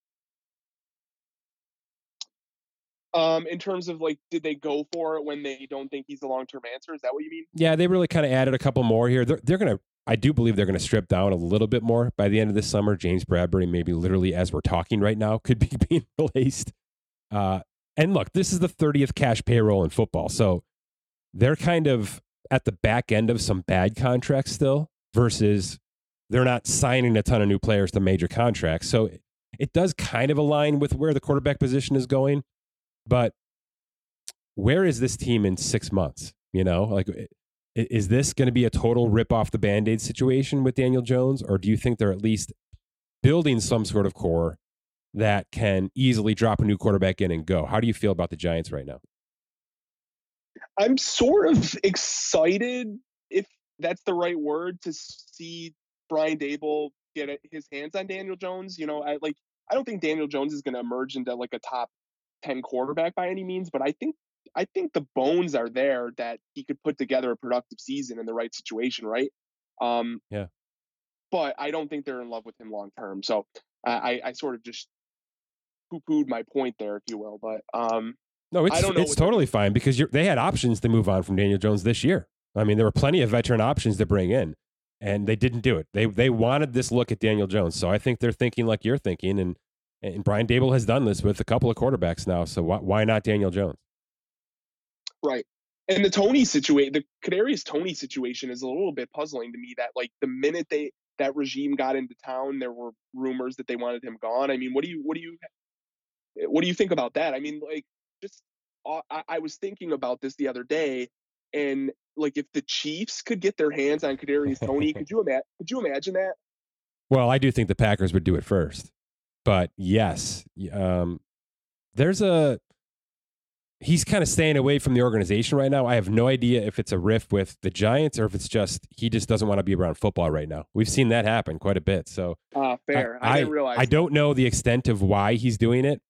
S3: Um, in terms of like, did they go for it when they don't think he's a long term answer? Is that what you mean?
S2: Yeah, they really kind of added a couple more here. They're, they're gonna. I do believe they're going to strip down a little bit more by the end of this summer. James Bradberry, maybe literally as we're talking right now, could be being released. Uh, and look, this is the 30th cash payroll in football. So they're kind of at the back end of some bad contracts still versus they're not signing a ton of new players to major contracts. So it does kind of align with where the quarterback position is going. But where is this team in six months? You know, like, is this going to be a total rip off the band aid situation with Daniel Jones? Or do you think they're at least building some sort of core that can easily drop a new quarterback in and go. How do you feel about the Giants right now?
S3: I'm sort of excited, if that's the right word, to see Brian Daboll get his hands on Daniel Jones. You know, I like I don't think Daniel Jones is going to emerge into like a top 10 quarterback by any means, but I think I think the bones are there that he could put together a productive season in the right situation, right? Um,
S2: yeah.
S3: But I don't think they're in love with him long term. So I, I sort of just poo pooed my point there, if you will. But um,
S2: no, it's it's totally fine because they had options to move on from Daniel Jones this year. I mean, there were plenty of veteran options to bring in, and they didn't do it. They they wanted this look at Daniel Jones, so I think they're thinking like you're thinking, and and Brian Daboll has done this with a couple of quarterbacks now. So why why not Daniel Jones?
S3: Right. And the Toney situation, the Kadarius Toney situation, is a little bit puzzling to me. That like the minute they that regime got into town, there were rumors that they wanted him gone. I mean, what do you what do you what do you think about that? I mean, like just uh, I, I was thinking about this the other day, and like if the Chiefs could get their hands on Kadarius Toney, could you imagine? Could you imagine that?
S2: Well, I do think the Packers would do it first, but yes, um, there's a he's kind of staying away from the organization right now. I have no idea if it's a riff with the Giants or if it's just he just doesn't want to be around football right now. We've seen that happen quite a bit. So,
S3: uh, fair. I, I, didn't realize.
S2: I don't know the extent of why he's doing it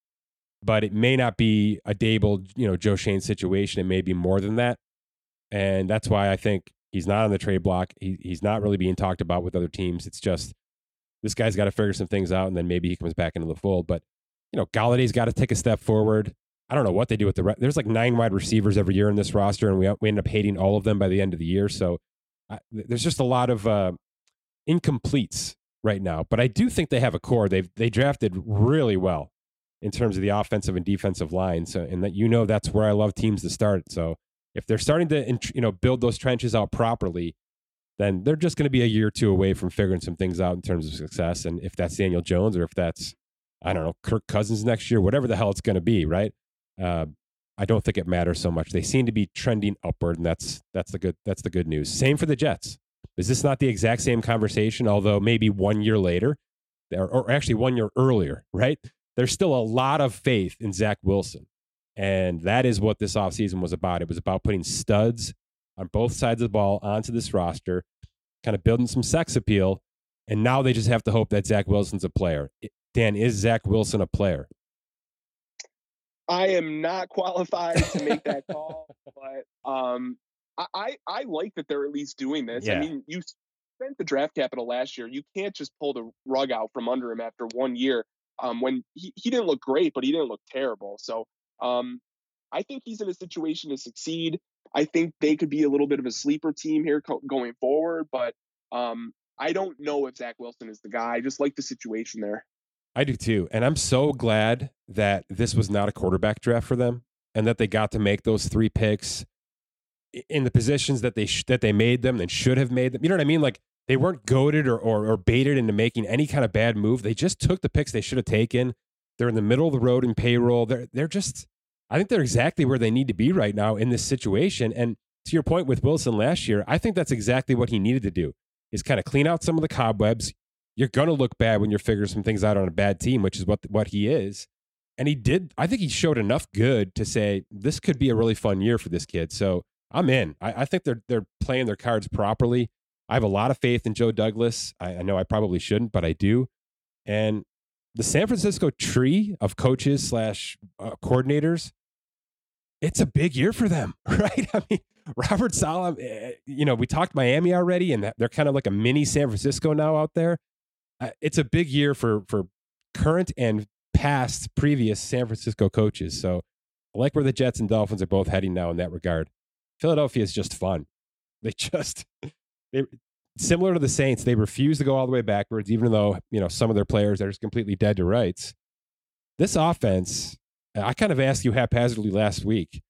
S2: but it may not be a Daboll, you know, Joe Schoen situation. It may be more than that. And that's why I think he's not on the trade block. He, he's not really being talked about with other teams. It's just this guy's got to figure some things out and then maybe he comes back into the fold. But, you know, Golladay's got to take a step forward. I don't know what they do with the re- there's like nine wide receivers every year in this roster, and we we end up hating all of them by the end of the year. So uh, there's just a lot of uh, incompletes right now. But I do think they have a core. They've they drafted really well in terms of the offensive and defensive line. So, and that you know that's where I love teams to start. So, if they're starting to you know build those trenches out properly, then they're just going to be a year or two away from figuring some things out in terms of success. And if that's Daniel Jones or if that's I don't know Kirk Cousins next year, whatever the hell it's going to be, right? Uh, I don't think it matters so much. They seem to be trending upward, and that's that's the good that's the good news. Same for the Jets. Is this not the exact same conversation? Although maybe one year later, or, or actually one year earlier, right? there's still a lot of faith in Zach Wilson. And that is what this offseason was about. It was about putting studs on both sides of the ball onto this roster, kind of building some sex appeal. And now they just have to hope that Zach Wilson's a player. Dan, is Zach Wilson a player?
S3: I am not qualified to make that call, but um, I, I like that they're at least doing this.
S2: Yeah. I
S3: mean, you spent the draft capital last year. You can't just pull the rug out from under him after one year um, when he, he didn't look great, but he didn't look terrible. So um, I think he's in a situation to succeed. I think they could be a little bit of a sleeper team here co- going forward, but um, I don't know if Zach Wilson is the guy. I just like the situation there.
S2: I do too. And I'm so glad that this was not a quarterback draft for them and that they got to make those three picks in the positions that they sh- that they made them and should have made them. You know what I mean? Like they weren't goaded or, or, or baited into making any kind of bad move. They just took the picks they should have taken. They're in the middle of the road in payroll. They're they're just I think they're exactly where they need to be right now in this situation. And to your point with Wilson last year, I think that's exactly what he needed to do is kind of clean out some of the cobwebs. You're to look bad when you're figuring some things out on a bad team, which is what what he is. And he did. I think he showed enough good to say this could be a really fun year for this kid. So I'm in. I, I think they're they're playing their cards properly. I have a lot of faith in Joe Douglas. I, I know I probably shouldn't, but I do. And the San Francisco tree of coaches slash uh, coordinators, it's a big year for them, right? I mean, Robert Saleh, eh, you know, we talked Miami already, and they're kind of like a mini San Francisco now out there. Uh, it's a big year for for current and past previous San Francisco coaches. So I like where the Jets and Dolphins are both heading now in that regard. Philadelphia is just fun. They just they similar to the Saints, they refuse to go all the way backwards, even though you know some of their players are just completely dead to rights. This offense, I kind of asked you haphazardly last week.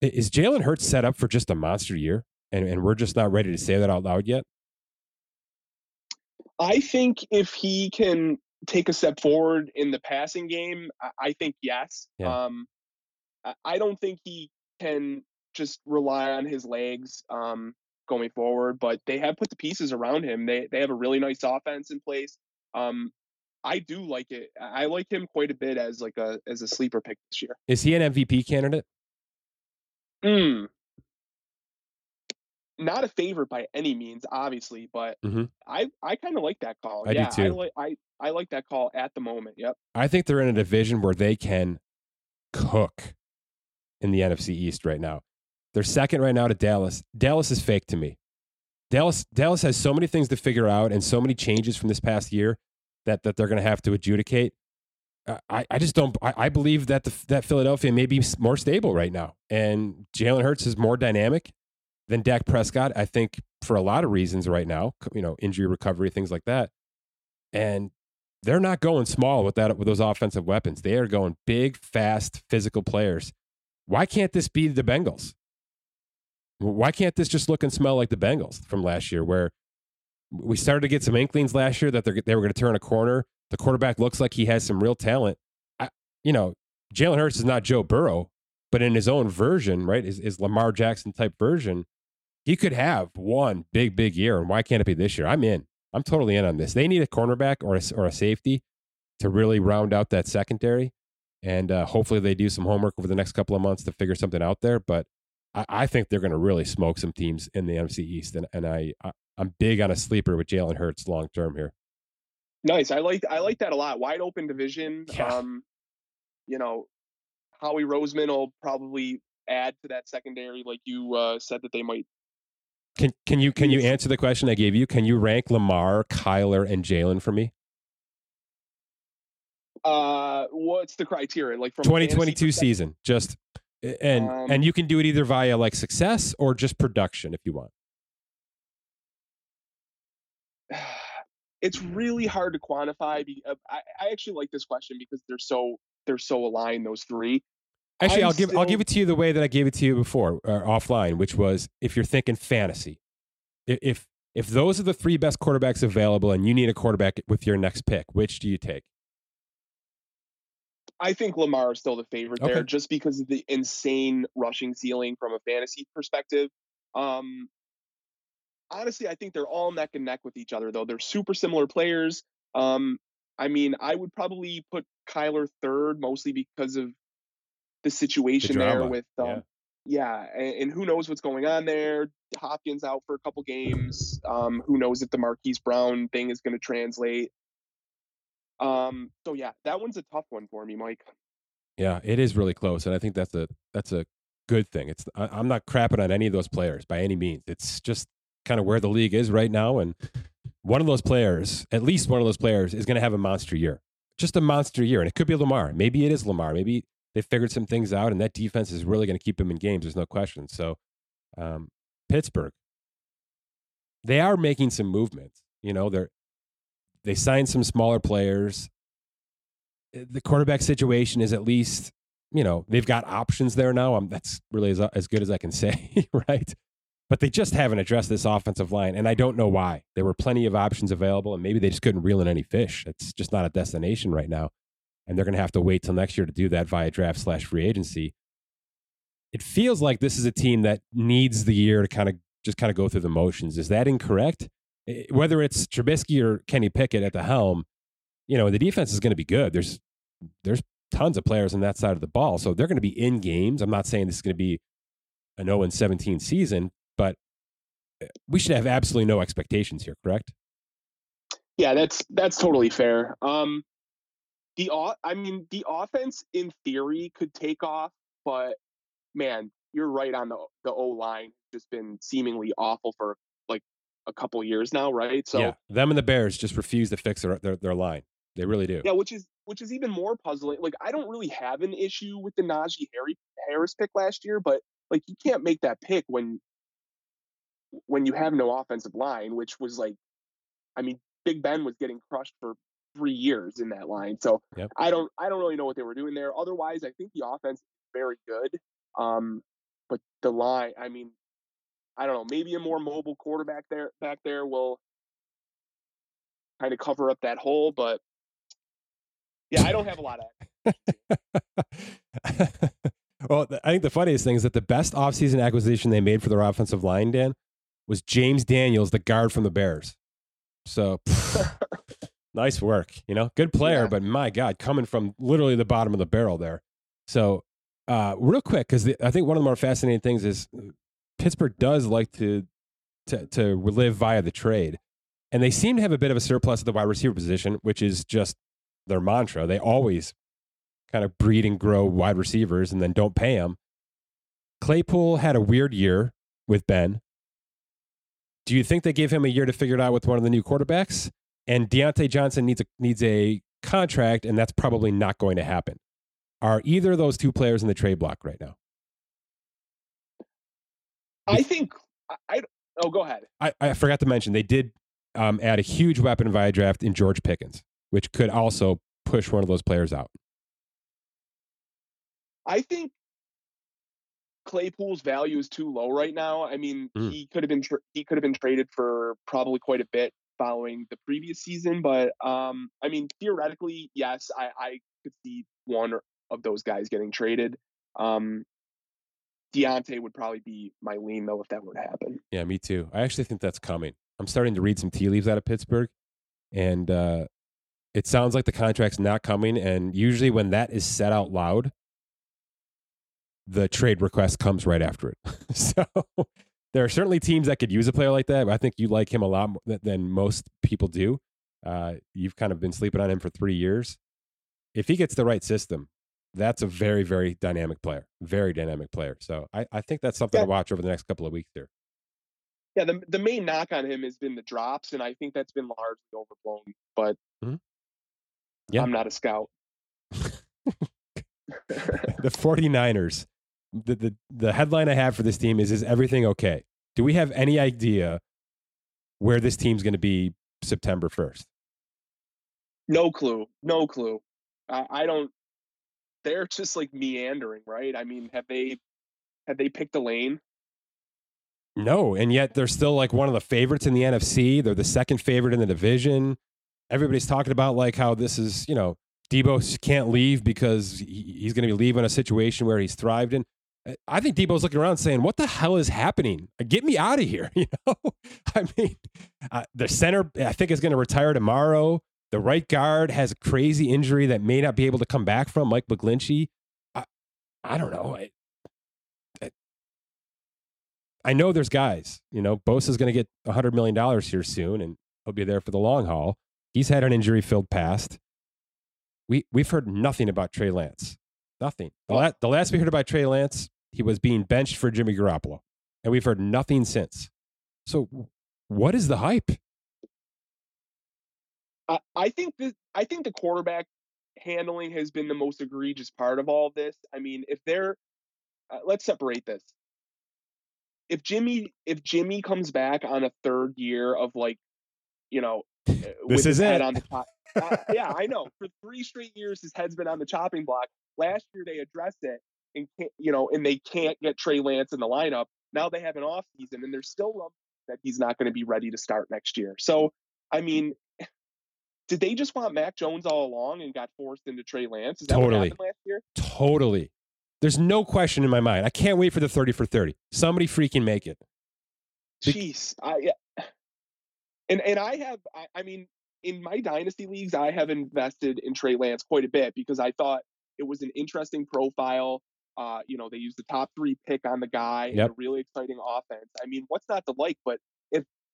S2: Is Jalen Hurts set up for just a monster year, and, and we're just not ready to say that out loud yet?
S3: I think if he can take a step forward in the passing game, I think yes. Yeah. Um, I don't think he can just rely on his legs. Um, going forward, but they have put the pieces around him. They they have a really nice offense in place. Um, I do like it. I like him quite a bit as like a as a sleeper pick this year.
S2: Is he an MVP candidate?
S3: Mm. Not a favorite by any means, obviously, but mm-hmm. I I kind of like that call.
S2: I
S3: yeah,
S2: do too.
S3: I like I I like that call at the moment. Yep.
S2: I think they're in a division where they can cook in the NFC East right now. They're second right now to Dallas. Dallas is fake to me. Dallas Dallas has so many things to figure out and so many changes from this past year that that they're going to have to adjudicate. I, I just don't. I, I believe that the, that Philadelphia may be more stable right now, and Jalen Hurts is more dynamic than Dak Prescott. I think for a lot of reasons right now, you know, injury recovery, things like that, and they're not going small with that with those offensive weapons. They are going big, fast, physical players. Why can't this be the Bengals? Why can't this just look and smell like the Bengals from last year, where we started to get some inklings last year that they were going to turn a corner. The quarterback looks like he has some real talent. I, you know, Jalen Hurts is not Joe Burrow, but in his own version, right, is, is Lamar Jackson type version, he could have one big, big year. And why can't it be this year? I'm in. I'm totally in on this. They need a cornerback or a, or a safety to really round out that secondary. And uh, hopefully they do some homework over the next couple of months to figure something out there. But I, I think they're going to really smoke some teams in the NFC East, and and I, I am big on a sleeper with Jalen Hurts long term here.
S3: Nice, I like I like that a lot. Wide open division. Yeah. Um, you know, Howie Roseman will probably add to that secondary, like you uh, said that they might.
S2: Can can you can you answer the question I gave you? Can you rank Lamar, Kyler, and Jalen for me?
S3: Uh, what's the criteria? Like from
S2: 2022 season, just and um, and you can do it either via like success or just production if you want.
S3: It's really hard to quantify uh, I, I actually like this question because they're so they're so aligned those three.
S2: Actually i will give i'll give it to you the way that i gave it to you before uh, offline which was if you're thinking fantasy if if those are the three best quarterbacks available and you need a quarterback with your next pick which do you take
S3: I think Lamar is still the favorite okay. there just because of the insane rushing ceiling from a fantasy perspective. Um, honestly, I think they're all neck and neck with each other, though. They're super similar players. Um, I mean, I would probably put Kyler third, mostly because of the situation the there with, um, yeah, yeah and, and, who knows what's going on there. Hopkins out for a couple games. Um, who knows if the Marquise Brown thing is going to translate. Um, so yeah, that one's a tough one for me, Mike.
S2: Yeah, it is really close, and I think that's a that's a good thing. It's I, am not crapping on any of those players by any means. It's just kind of where the league is right now, and one of those players, at least one of those players, is going to have a monster year. Just a monster year, and it could be Lamar. Maybe it is Lamar. Maybe they figured some things out, and that defense is really going to keep him in games. There's no question. So, um, Pittsburgh, they are making some movements. You know, they're they signed some smaller players. The quarterback situation is at least, you know, they've got options there now. Um, that's really as, as good as I can say, right? But they just haven't addressed this offensive line, and I don't know why. There were plenty of options available, and maybe they just couldn't reel in any fish. It's just not a destination right now, and they're going to have to wait till next year to do that via draft slash free agency. It feels like this is a team that needs the year to kind of just kind of go through the motions. Is that incorrect? Whether it's Trubisky or Kenny Pickett at the helm, you know, the defense is going to be good. There's there's tons of players on that side of the ball, so they're going to be in games. I'm not saying this is going to be an 0 17 season, but eh, we should have absolutely no expectations here, correct?
S3: Yeah, that's that's totally fair. Um, the I mean, the offense in theory could take off, but man, you're right on the the O line. Just been seemingly awful for a couple years now, right?
S2: So yeah, them and the Bears just refuse to fix their, their, their line. They really do.
S3: Yeah, which is which is even more puzzling. Like I don't really have an issue with the Najee Harry, Harris pick last year, but like you can't make that pick when when you have no offensive line, which was like, I mean, Big Ben was getting crushed for three years in that line. So yep. I don't I don't really know what they were doing there. Otherwise, I think the offense is very good. Um, but the line, I mean, I don't know, maybe a more mobile quarterback there back there will kind of cover up that hole. But yeah, I don't have a lot of.
S2: well, I think the funniest thing is that the best offseason acquisition they made for their offensive line, Dan, was James Daniels, the guard from the Bears. So, nice work. You know, good player, yeah. but my God, coming from literally the bottom of the barrel there. So, uh, real quick, because I think one of the more fascinating things is uh, Pittsburgh does like to to to live via the trade, and they seem to have a bit of a surplus at the wide receiver position, which is just their mantra. They always kind of breed and grow wide receivers and then don't pay them. Claypool had a weird year with Ben. Do you think they gave him a year to figure it out with one of the new quarterbacks? And Diontae Johnson needs a needs a contract, and that's probably not going to happen. Are either of those two players in the trade block right now?
S3: I think I. Oh, go ahead.
S2: I, I forgot to mention they did um, add a huge weapon via draft in George Pickens, which could also push one of those players out.
S3: I think Claypool's value is too low right now. I mean, mm. he could have been tra- he could have been traded for probably quite a bit following the previous season, but um, I mean, theoretically, yes, I, I could see one of those guys getting traded. Um, Diontae would probably be my lean though if that were to happen.
S2: Yeah, me too. I actually think that's coming. I'm starting to read some tea leaves out of Pittsburgh, and uh, it sounds like the contract's not coming. And usually, when that is said out loud, the trade request comes right after it. so there are certainly teams that could use a player like that. I think you like him a lot more than most people do. Uh, you've kind of been sleeping on him for three years. If he gets the right system, that's a very, very dynamic player. Very dynamic player. So I, I think that's something yeah. to watch over the next couple of weeks here.
S3: Yeah, the the main knock on him has been the drops, and I think that's been largely overblown. But mm-hmm. yeah. I'm not a scout.
S2: the 49ers the, the the headline I have for this team is is everything okay? Do we have any idea where this team's going to be September 1st?
S3: No clue. No clue. I, I don't they're just like meandering, right? I mean, have they have they picked a lane?
S2: No, and yet they're still like one of the favorites in the NFC. They're the second favorite in the division. Everybody's talking about like how this is, you know, Deebo can't leave because he's going to be leaving a situation where he's thrived in. I think Deebo's looking around saying, "What the hell is happening? Get me out of here!" You know, I mean, uh, the center I think is going to retire tomorrow. The right guard has a crazy injury that may not be able to come back from. Mike McGlinchey. I, I don't know. I, I, I know there's guys. You know, Bosa's going to get hundred million dollars here soon, and he'll be there for the long haul. He's had an injury-filled past. We we've heard nothing about Trey Lance. Nothing. The, la- the last we heard about Trey Lance he was being benched for Jimmy Garoppolo, and we've heard nothing since. So, what is the hype?
S3: I, I think that I think the quarterback handling has been the most egregious part of all of this. I mean, if they're uh, let's separate this. If Jimmy if Jimmy comes back on a third year of like, you know, uh,
S2: this is it.
S3: On the top, uh, yeah, I know. For three straight years, his head's been on the chopping block. Last year they addressed it, and can't, you know, and they can't get Trey Lance in the lineup. Now they have an off season, and there's still that he's not going to be ready to start next year. So, I mean, did they just want Mac Jones all along and got forced into Trey Lance? Is that
S2: totally.
S3: what happened last year?
S2: Totally. There's no question in my mind. I can't wait for the 30 for 30. Somebody freaking make it.
S3: Jeez. I. And, and I have, I, I mean, in my dynasty leagues, I have invested in Trey Lance quite a bit because I thought it was an interesting profile. Uh, you know, they used the top three pick on the guy yep. a really exciting offense. I mean, what's not to like? But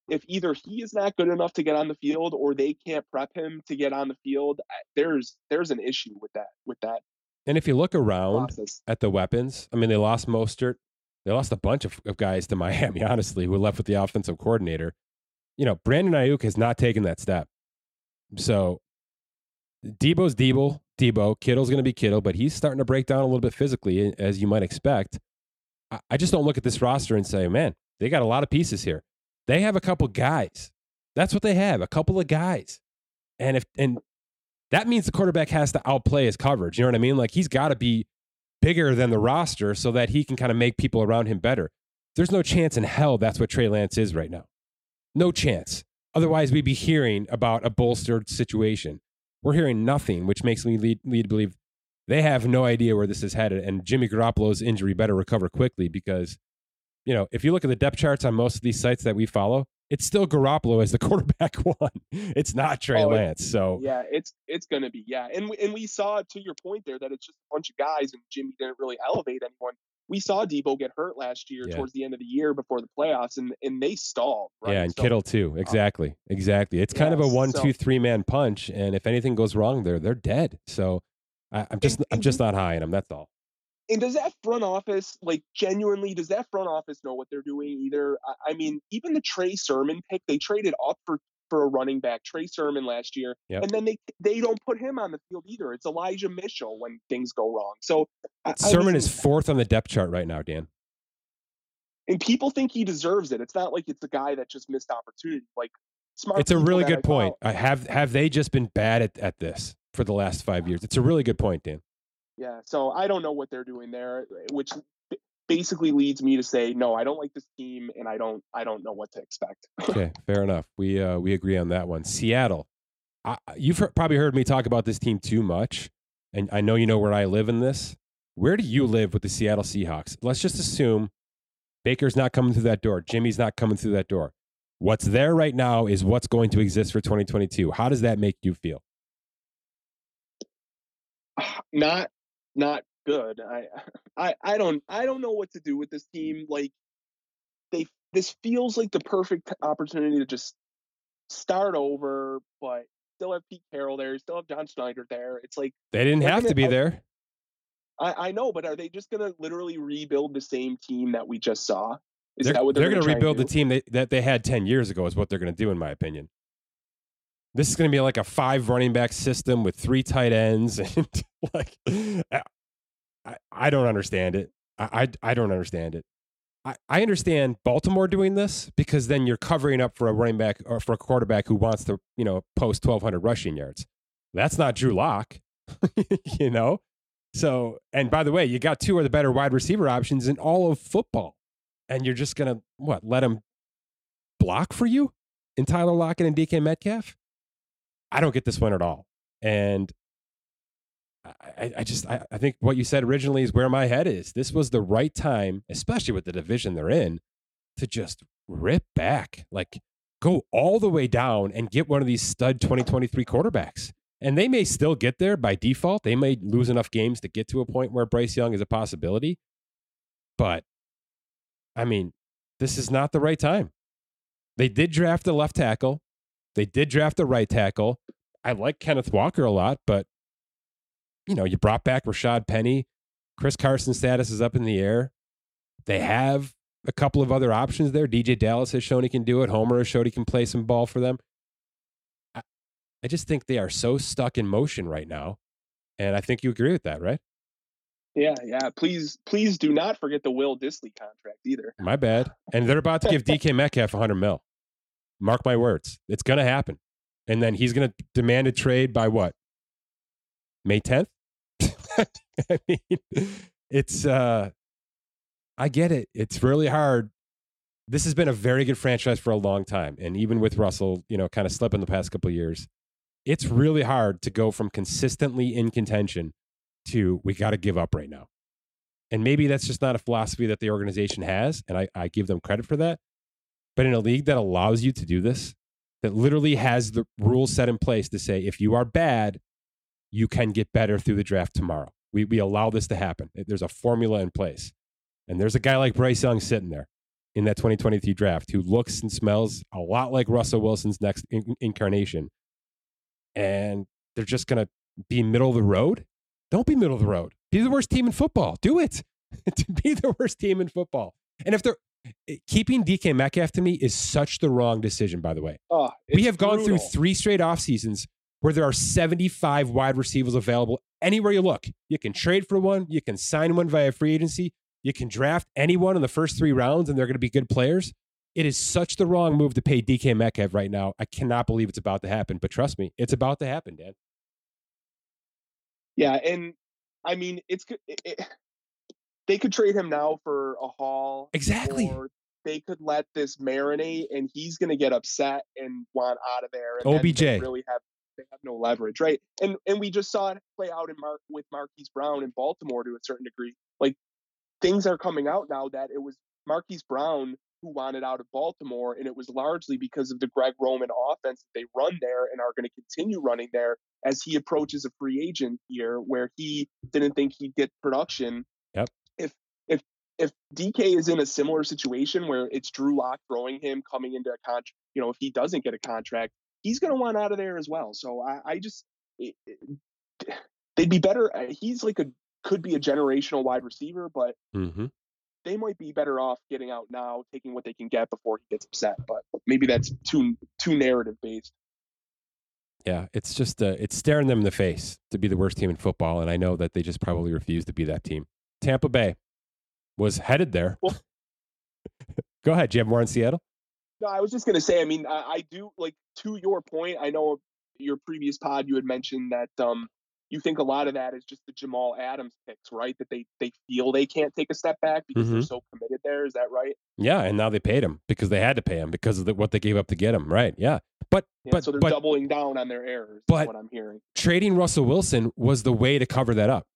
S3: if either he is not good enough to get on the field or they can't prep him to get on the field, there's there's an issue with that with that.
S2: And if you look around process. at the weapons, I mean, they lost Mostert, they lost a bunch of, of guys to Miami, honestly, who left with the offensive coordinator. You know, Brandon Aiyuk has not taken that step. So Deebo's Deebo, Deebo, Kittle's going to be Kittle, but he's starting to break down a little bit physically, eh, as you might expect. I just don't look at this roster and say, man, they got a lot of pieces here. They have a couple guys. That's what they have, a couple of guys. And if and that means the quarterback has to outplay his coverage. You know what I mean? Like he's got to be bigger than the roster so that he can kind of make people around him better. There's no chance in hell that's what Trey Lance is right now. No chance. Otherwise, we'd be hearing about a bolstered situation. We're hearing nothing, which makes me lead, lead to believe they have no idea where this is headed. And Jimmy Garoppolo's injury better recover quickly because, you know, if you look at the depth charts on most of these sites that we follow, it's still Garoppolo as the quarterback one. It's not Trey oh, Lance. So
S3: yeah, it's it's gonna be yeah, and we, and we saw to your point there that it's just a bunch of guys, and Jimmy didn't really elevate anyone. We saw Deebo get hurt last year yeah. towards the end of the year before the playoffs, and and they stalled. Right?
S2: Yeah, and so, Kittle too. Exactly, um, exactly. It's kind of a one, so, two, three man punch, and if anything goes wrong, there they're dead. So I, am just and, I'm just not high in them. That's all.
S3: And does that front office, like, genuinely, does that front office know what they're doing either? I, I mean, even the Trey Sermon pick, they traded up for for a running back, Trey Sermon last year, yep. and then they they don't put him on the field either. It's Elijah Mitchell when things go wrong. So
S2: Sermon I mean, is fourth on the depth chart right now, Dan.
S3: And people think he deserves it. It's not like it's a guy that just missed opportunity. Like smart.
S2: It's a really good point. I have have they just been bad at, at this for the last five years? It's a really good point, Dan.
S3: Yeah, so I don't know what they're doing there, which basically leads me to say no i don't like this team and i don't i don't know what to expect.
S2: Okay fair enough. We uh we agree on that one. Seattle I, you've heard, probably heard me talk about this team too much and i know you know where i live in this. Where do you live with the seattle seahawks? Let's just assume baker's not coming through that door jimmy's not coming through that door. What's there right now is what's going to exist for 2022 how does that make you feel?
S3: Not not good. I I I don't I don't know what to do with this team. Like they this feels like the perfect opportunity to just start over, but still have Pete Carroll there, still have John Schneider there. It's like
S2: they didn't have to be there.
S3: I, I know, but are they just gonna literally rebuild the same team that we just saw?
S2: Is they're, that what they're, they're gonna, rebuild the team they, that they had ten years ago? Is what they're gonna do, in my opinion. This is going to be like a five running back system with three tight ends, and like I, I don't understand it. I, I, I don't understand it. I, I understand Baltimore doing this because then you're covering up for a running back or for a quarterback who wants to, you know, post 1,200 rushing yards. That's not Drew Lock, you know? So, and by the way, you got two of the better wide receiver options in all of football. And you're just going to, what, let him block for you in Tyler Lockett and DK Metcalf? I don't get this one at all. And I, I just I, I think what you said originally is where my head is. This was the right time, especially with the division they're in, to just rip back, like go all the way down and get one of these stud 2023 quarterbacks. And they may still get there by default. They may lose enough games to get to a point where Bryce Young is a possibility. But I mean, this is not the right time. They did draft a left tackle. They did draft a right tackle. I like Kenneth Walker a lot, but you know, you brought back Rashad Penny. Chris Carson's status is up in the air. They have a couple of other options there. DeeJay Dallas has shown he can do it. Homer has showed he can play some ball for them. I, I just think they are so stuck in motion right now. And I think you agree with that, right?
S3: Yeah, yeah. Please, please do not forget the Will Dissly contract either.
S2: My bad. And they're about to give DK Metcalf 100 mil. Mark my words. It's going to happen. And then he's going to demand a trade by what? May 10th? I mean, it's, uh, I get it. It's really hard. This has been a very good franchise for a long time. And even with Russell, you know, kind of slipping the past couple years, it's really hard to go from consistently in contention to we got to give up right now. And maybe that's just not a philosophy that the organization has. And I, I give them credit for that. But in a league that allows you to do this, that literally has the rules set in place to say if you are bad, you can get better through the draft tomorrow. We, we allow this to happen. There's a formula in place. And there's a guy like Bryce Young sitting there in that 2023 draft who looks and smells a lot like Russell Wilson's next in- incarnation. And they're just going to be middle of the road. Don't be middle of the road. Be the worst team in football. Do it. to be the worst team in football. And if they're Eh, keeping DK Metcalf to me is such the wrong decision, by the way. Oh, we have gone through three straight off seasons where there are 75 wide receivers available anywhere you look. You can trade for one, you can sign one via free agency, you can draft anyone in the first three rounds, and they're going to be good players. It is such the wrong move to pay DK Metcalf right now. I cannot believe it's about to happen, but trust me, it's about to happen, Dan.
S3: Yeah, and I mean, it's it, it, they could trade him now for a haul.
S2: Exactly.
S3: Or they could let this marinate, and he's going to get upset and want out of there.
S2: And OBJ
S3: really have they have no leverage, right? And and we just saw it play out in Mark with Marquise Brown in Baltimore to a certain degree. Like things are coming out now that it was Marquise Brown who wanted out of Baltimore, and it was largely because of the Greg Roman offense that they run there and are going to continue running there as he approaches a free agent year where he didn't think he'd get production.
S2: Yep.
S3: If if if DK is in a similar situation where it's Drew Lock throwing him coming into a contract, you know, if he doesn't get a contract, he's going to want out of there as well. So I, I just it, it, they'd be better. Uh, he's like a could be a generational wide receiver, but
S2: mm-hmm
S3: they might be better off getting out now, taking what they can get before he gets upset. But maybe that's too too narrative based.
S2: Yeah, it's just uh, it's staring them in the face to be the worst team in football, and I know that they just probably refuse to be that team. Tampa Bay was headed there. Well, Go ahead. Do you have more in Seattle?
S3: No, I was just going to say. I mean, I, I, do like to your point. I know your previous pod you had mentioned that um, you think a lot of that is just the Jamal Adams picks, right? That they they feel they can't take a step back because mm-hmm. they're so committed there. Is that right?
S2: Yeah, and now they paid him because they had to pay him because of the, what they gave up to get him. Right? Yeah, but
S3: yeah,
S2: but
S3: so they're
S2: but,
S3: doubling down on their errors. But what I'm hearing,
S2: trading Russell Wilson was the way to cover that up.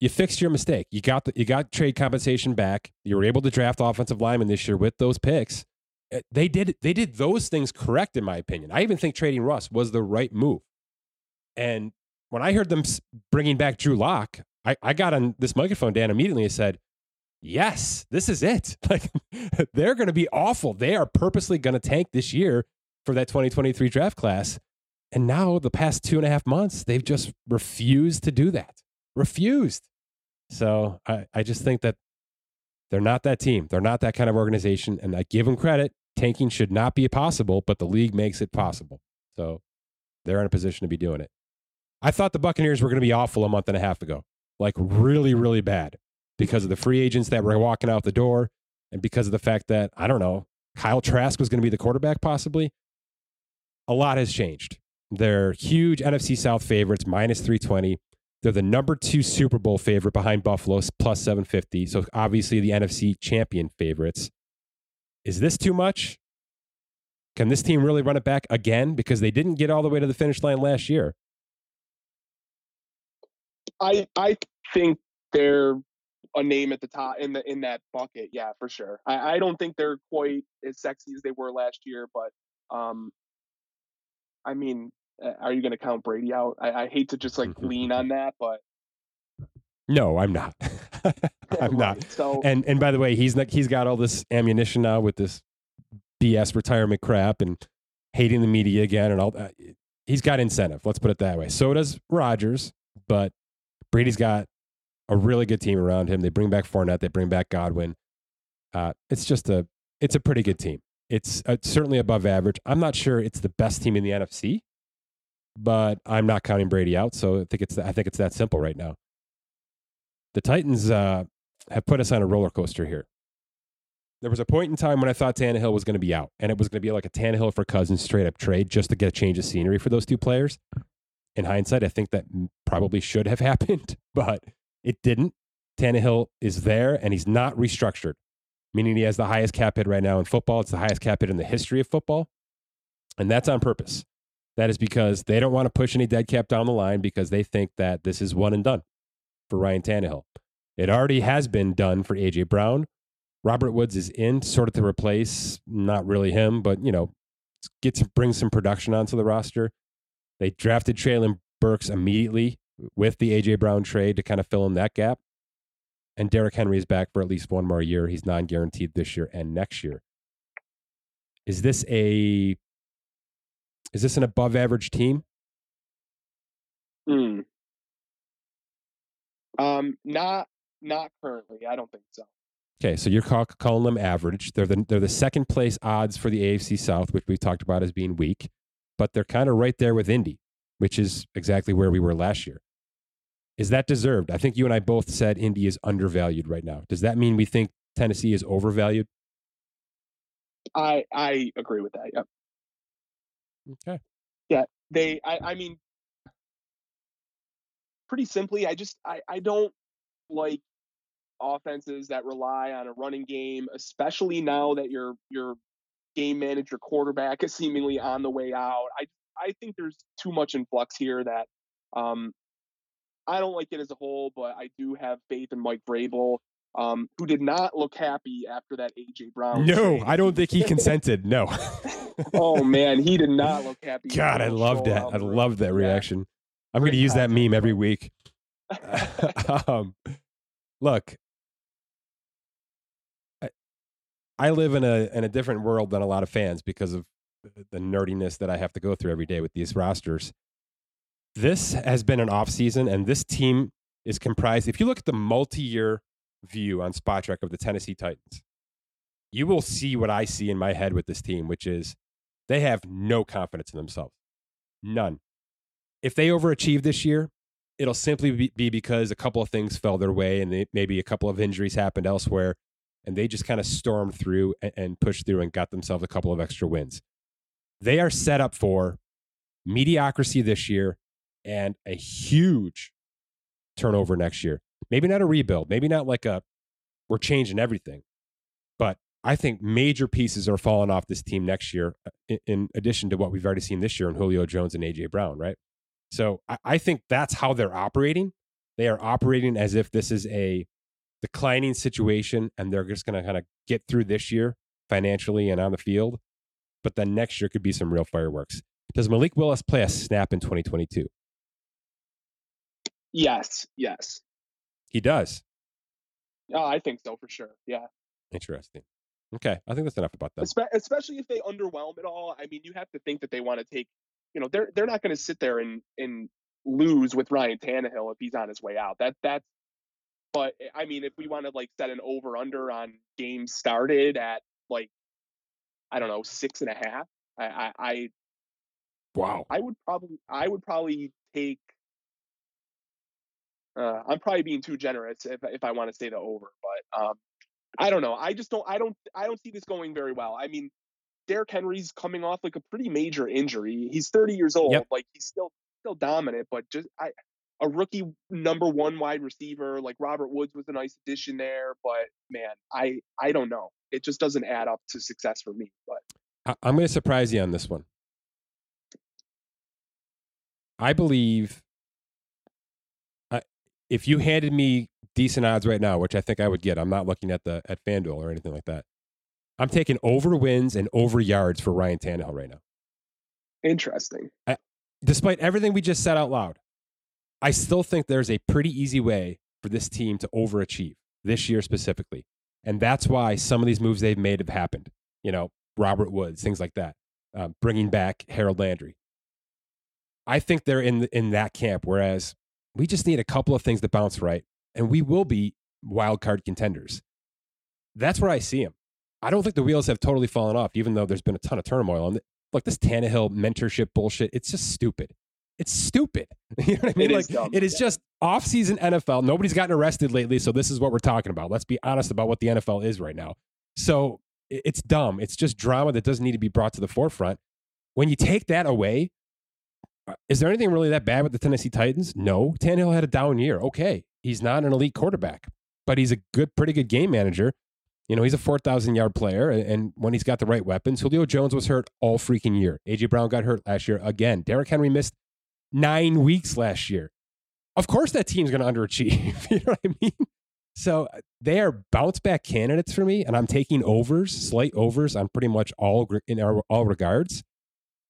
S2: You fixed your mistake. You got the, you got trade compensation back. You were able to draft offensive linemen this year with those picks. Eh, they did they did those things correct in my opinion. I even think trading Russ was the right move. And when I heard them bringing back Drew Lock, I, I got on this microphone, Dan, immediately and said, yes, this is it. Like they're going to be awful. They are purposely going to tank this year for that 2023 draft class. And now the past two and a half months, they've just refused to do that. Refused. So I, I just think that they're not that team. They're not that kind of organization. And I give them credit. Tanking should not be possible, but the league makes it possible. So they're in a position to be doing it. I thought the Buccaneers were going to be awful a month and a half ago, like really, really bad because of the free agents that were walking out the door and because of the fact that, I don't know, Kyle Trask was going to be the quarterback possibly. A lot has changed. They're huge NFC South favorites, minus 320. They're the number two Super Bowl favorite behind Buffalo, plus 750. So obviously the NFC champion favorites. Is this too much? Can this team really run it back again? Because they didn't get all the way to the finish line last year.
S3: I I think they're a name at the top in the in that bucket. Yeah, for sure. I, I don't think they're quite as sexy as they were last year, but um, I mean, are you going to count Brady out? I, I hate to just like lean on that, but
S2: no, I'm not. I'm not. So, and and by the way, he's not, he's got all this ammunition now with this BS retirement crap and hating the media again and all that. He's got incentive. Let's put it that way. So does Rodgers, but Brady's got a really good team around him. They bring back Fournette. They bring back Godwin. Uh, it's just a it's a pretty good team. It's uh, certainly above average. I'm not sure it's the best team in the NFC, but I'm not counting Brady out. So I think it's I think it's that simple right now. The Titans uh, have put us on a roller coaster here. There was a point in time when I thought Tannehill was going to be out, and it was going to be like a Tannehill for Cousins straight up trade just to get a change of scenery for those two players in hindsight, I think that probably should have happened, but it didn't. Tannehill is there and he's not restructured, meaning he has the highest cap hit right now in football. It's the highest cap hit in the history of football. And that's on purpose. That is because they don't want to push any dead cap down the line because they think that this is one and done for Ryan Tannehill. It already has been done for A.J. Brown. Robert Woods is in sort of to replace, not really him, but, you know, get to bring some production onto the roster. They drafted Treylon Burks immediately with the A.J. Brown trade to kind of fill in that gap. And Derrick Henry is back for at least one more year. He's non guaranteed this year and next year. Is this a is this an above average team?
S3: Hmm. Um, not not currently. I don't think so.
S2: Okay, so you're call, calling them average. They're the they're the second place odds for the AFC South, which we talked about as being weak but they're kind of right there with Indy, which is exactly where we were last year. Is that deserved? I think you and I both said Indy is undervalued right now. Does that mean we think Tennessee is overvalued?
S3: I I agree with that. Yep.
S2: Okay.
S3: Yeah, they. I I mean, pretty simply, I just I I don't like offenses that rely on a running game, especially now that you're you're game manager quarterback is seemingly on the way out. I I think there's too much in flux here that um, I don't like it as a whole, but I do have faith in Mike Vrabel. Um, who did not look happy after that AJ Brown.
S2: No, trade. I don't think he consented. No.
S3: oh man, he did not look happy.
S2: God, I loved that. I loved that reaction. I'm going to use that meme every week. um, look, I, I live in a in a different world than a lot of fans because of the nerdiness that I have to go through every day with these rosters. This has been an off season, and this team is comprised. If you look at the multi-year view on Spotrac of the Tennessee Titans, you will see what I see in my head with this team, which is they have no confidence in themselves, none. If they overachieve this year, it'll simply be because a couple of things fell their way, and they, maybe a couple of injuries happened elsewhere, and they just kind of stormed through and, and pushed through and got themselves a couple of extra wins. They are set up for mediocrity this year and a huge turnover next year. Maybe not a rebuild, maybe not like a we're changing everything, but I think major pieces are falling off this team next year, uh, in, in addition to what we've already seen this year in Julio Jones and AJ Brown, right? So I, I think that's how they're operating. They are operating as if this is a declining situation and they're just going to kind of get through this year financially and on the field. But then next year could be some real fireworks. Does Malik Willis play a snap in 2022?
S3: Yes, yes.
S2: He does.
S3: Oh, I think so for sure. Yeah.
S2: Interesting. Okay, I think that's enough about that.
S3: Espe- especially if they underwhelm at all. I mean, you have to think that they want to take. You know, they're they're not going to sit there and and lose with Ryan Tannehill if he's on his way out. That that's. But eh, I mean, if we want to like set an over under on games started at like, I don't know, six and a half. I I, I
S2: wow.
S3: I would probably I would probably take uh, I'm probably being too generous if if I want to say the over, but um, I don't know. I just don't. I don't. I don't see this going very well. I mean, Derrick Henry's coming off like a pretty major injury. He's 30 years old. Yep. Like he's still still dominant, but just I a rookie number one wide receiver like Robert Woods was a nice addition there. But man, I I don't know. It just doesn't add up to success for me. But
S2: I'm going to surprise you on this one. I believe if you handed me decent odds right now, which I think I would get, I'm not looking at the at FanDuel or anything like that. I'm taking over wins and over yards for Ryan Tannehill right now.
S3: Interesting.
S2: I, despite everything we just said out loud, I still think there's a pretty easy way for this team to overachieve this year specifically. And that's why some of these moves they've made have happened. You know, Robert Woods, things like that, um, bringing back Harold Landry. I think they're in in that camp. Whereas we just need a couple of things to bounce right, and we will be wild card contenders. That's where I see him. I don't think the wheels have totally fallen off, even though there's been a ton of turmoil. And look, this Tannehill mentorship bullshit, it's just stupid. It's stupid. You know what I mean? It like is it is yeah. just off-season NFL. Nobody's gotten arrested lately, so this is what we're talking about. Let's be honest about what the NFL is right now. So it's dumb. It's just drama that doesn't need to be brought to the forefront. When you take that away, is there anything really that bad with the Tennessee Titans? No. Tannehill had a down year. Okay. He's not an elite quarterback, but he's a good, pretty good game manager. You know, he's a 4,000 yard player. And when he's got the right weapons, Julio Jones was hurt all freaking year. A.J. Brown got hurt last year again. Derrick Henry missed nine weeks last year. Of course, that team's going to underachieve. you know what I mean? So uh, they are bounce back candidates for me, and I'm taking overs, slight overs on pretty much all in all regards.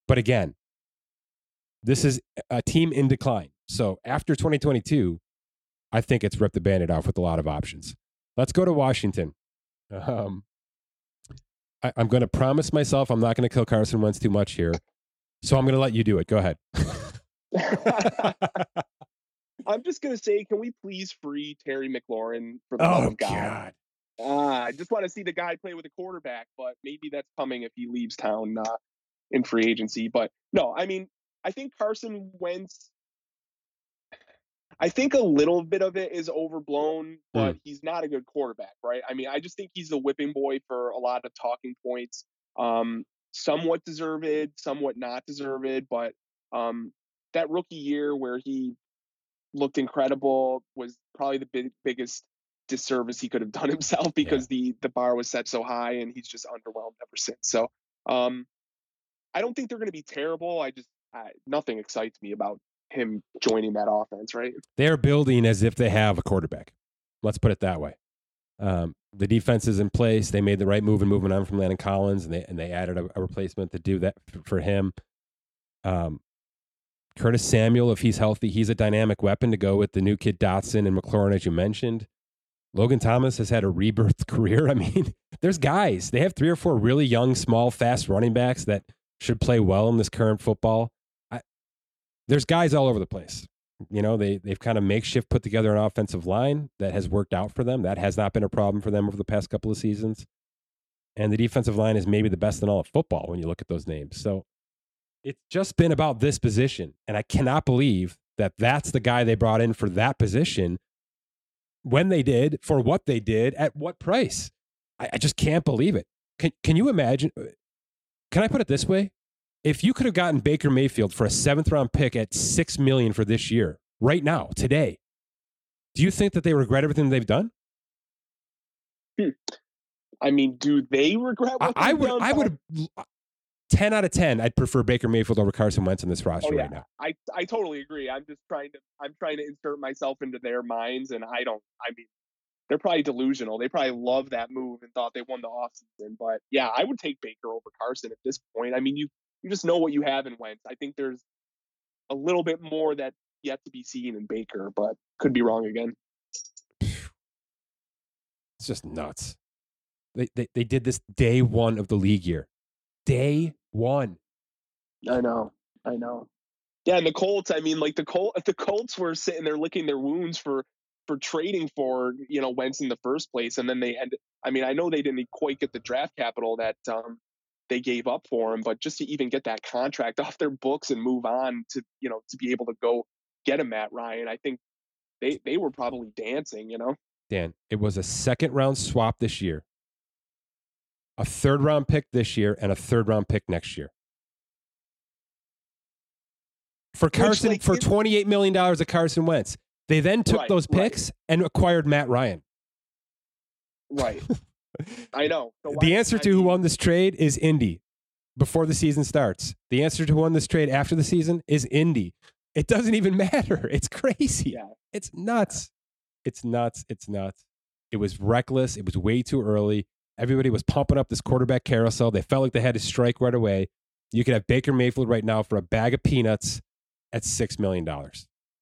S2: But again, this is a team in decline. So after 2022, I think it's ripped the bandit off with a lot of options. Let's go to Washington. Um, I, am going to promise myself I'm not going to kill Carson Wentz too much here. So I'm going to let you do it. Go ahead.
S3: I'm just going to say, can we please free Terry McLaurin for the oh, love of God? God. Uh, I just want to see the guy play with a quarterback, but maybe that's coming if he leaves town uh, in free agency. But no, I mean, I think Carson Wentz. I think a little bit of it is overblown, but mm. he's not a good quarterback, right? I mean, I just think he's a whipping boy for a lot of talking points. Um, somewhat deserved, somewhat not deserved, but um, that rookie year where he looked incredible was probably the big, biggest disservice he could have done himself because yeah. the the bar was set so high and he's just underwhelmed ever since. So um, I don't think they're going to be terrible. I just I, nothing excites me about him joining that offense, right?
S2: They're building as if they have a quarterback. Let's put it that way. Um, the defense is in place. They made the right move and moving on from Landon Collins, and they and they added a, a replacement to do that for, him. Um, Curtis Samuel, if he's healthy, he's a dynamic weapon to go with the new kid Dotson and McLaurin, as you mentioned. Logan Thomas has had a rebirth career. I mean, there's guys. They have three or four really young, small, fast running backs that should play well in this current football. There's guys all over the place. You know, they they've kind of makeshift put together an offensive line that has worked out for them. That has not been a problem for them over the past couple of seasons. And the defensive line is maybe the best in all of football when you look at those names. So it's just been about this position. And I cannot believe that that's the guy they brought in for that position when they did, for what they did, at what price. I, I just can't believe it. Can, can you imagine? Uh, can I put it this way? If you could have gotten Baker Mayfield for a seventh round pick at six million for this year, right now, today, do you think that they regret everything they've done?
S3: Hmm. I mean, do they regret? I,
S2: I would. I would. 10 out of 10 i'd prefer baker mayfield over carson wentz in this roster oh, yeah. right now
S3: I, I totally agree i'm just trying to i'm trying to insert myself into their minds and i don't i mean they're probably delusional they probably love that move and thought they won the offseason but yeah i would take baker over carson at this point i mean you you just know what you have in wentz i think there's a little bit more that yet to be seen in baker but could be wrong again
S2: it's just nuts they, they, they did this day one of the league year day one.
S3: I know. I know. Yeah, and the Colts, I mean, like the Colt the Colts were sitting there licking their wounds for for trading for, you know, Wentz in the first place. And then they had I mean, I know they didn't quite get the draft capital that um they gave up for him, but just to even get that contract off their books and move on to, you know, to be able to go get a Matt Ryan, I think they they were probably dancing, you know.
S2: Dan, it was a second round swap this year a third round pick this year and a third round pick next year. For Carson, like, for $28 million of Carson Wentz. They then took right, those picks right. and acquired Matt Ryan.
S3: Right. I know.
S2: So the answer to who won this trade is Indy before the season starts. The answer to who won this trade after the season is Indy. It doesn't even matter. It's crazy. Yeah. It's nuts. It's nuts. It's nuts. It was reckless. It was way too early. Everybody was pumping up this quarterback carousel. They felt like they had to strike right away. You could have Baker Mayfield right now for a bag of peanuts at $6 million.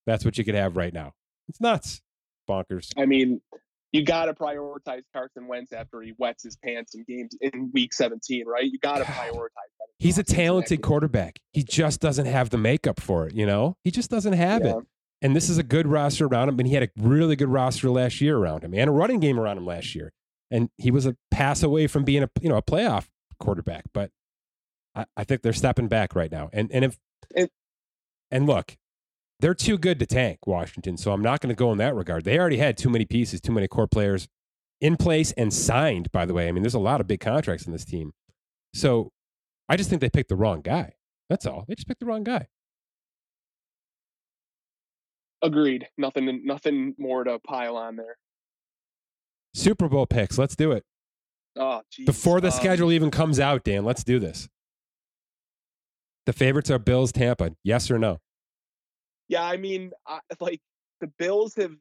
S2: That's what you could have right now. It's nuts. Bonkers.
S3: I mean, you got to prioritize Carson Wentz after he wets his pants in games in week 17, right? You got to prioritize that.
S2: He's a talented quarterback. He just doesn't have the makeup for it, you know? He just doesn't have yeah. it. And this is a good roster around him. And he had a really good roster last year around him and a running game around him last year and he was a pass away from being a you know a playoff quarterback. But I, I think they're stepping back right now. And and if it, and look, they're too good to tank Washington. So I'm not going to go in that regard. They already had too many pieces, too many core players in place and signed. By the way, I mean there's a lot of big contracts in this team. So I just think they picked the wrong guy. That's all. They just picked the wrong guy.
S3: Agreed. Nothing. Nothing more to pile on there.
S2: Super Bowl picks. Let's do it.
S3: Oh, geez.
S2: Before the um, schedule even comes out, Dan, let's do this. The favorites are Bills, Tampa. Yes or no?
S3: Yeah, I mean, I, like the Bills have.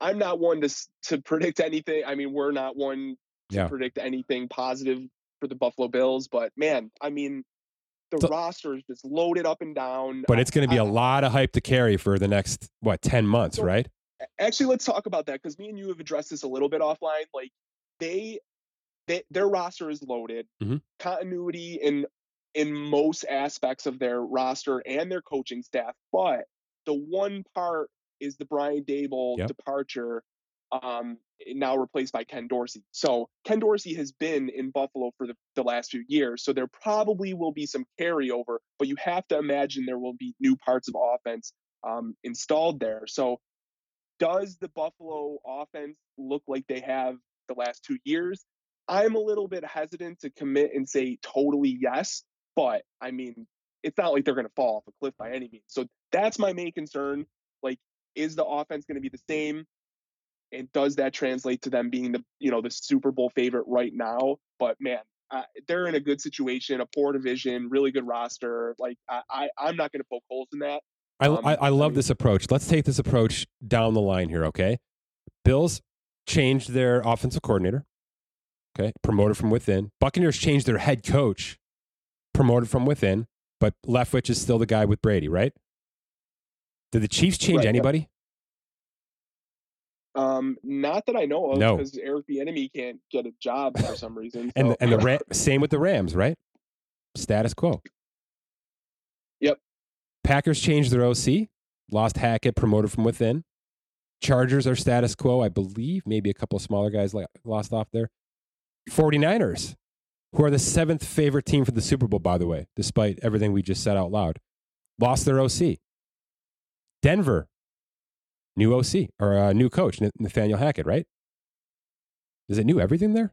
S3: I'm not one to to predict anything. I mean, we're not one to yeah. predict anything positive for the Buffalo Bills, but man, I mean, the so, roster is just loaded up and down.
S2: But it's going to be I, a lot of hype to carry for the next what ten months, so, right?
S3: actually let's talk about that because me and you have addressed this a little bit offline like they, they their roster is loaded mm-hmm. continuity in in most aspects of their roster and their coaching staff but the one part is the brian Daboll yep. departure um now replaced by ken dorsey so ken dorsey has been in buffalo for the, the last few years so there probably will be some carryover but you have to imagine there will be new parts of offense um, installed there so does the Buffalo offense look like they have the last two years? I'm a little bit hesitant to commit and say totally yes, but I mean, it's not like they're going to fall off a cliff by any means. So that's my main concern. Like, is the offense going to be the same? And does that translate to them being the you know the Super Bowl favorite right now? But man, uh, they're in a good situation, a poor division, really good roster. Like I, I I'm not going to poke holes in that.
S2: I, um, I, I love I mean, this approach. Let's take this approach down the line here, okay? Bills, changed their offensive coordinator. Okay, promoted from within. Buccaneers changed their head coach, promoted from within, but Leftwich is still the guy with Brady, right? Did the Chiefs change right, anybody?
S3: Um, not that I know of,
S2: no.
S3: because Eric Bieniemy can't get a job for some reason. So.
S2: and the, and the Ram, same with the Rams, right? Status quo.
S3: Yep.
S2: Packers changed their OC, lost Hackett, promoted from within. Chargers are status quo, I believe. Maybe a couple of smaller guys like lost off there. 49ers, who are the seventh favorite team for the Super Bowl, by the way, despite everything we just said out loud, lost their OC. Denver new OC or a new coach, Nathaniel Hackett, right? Is it new everything there?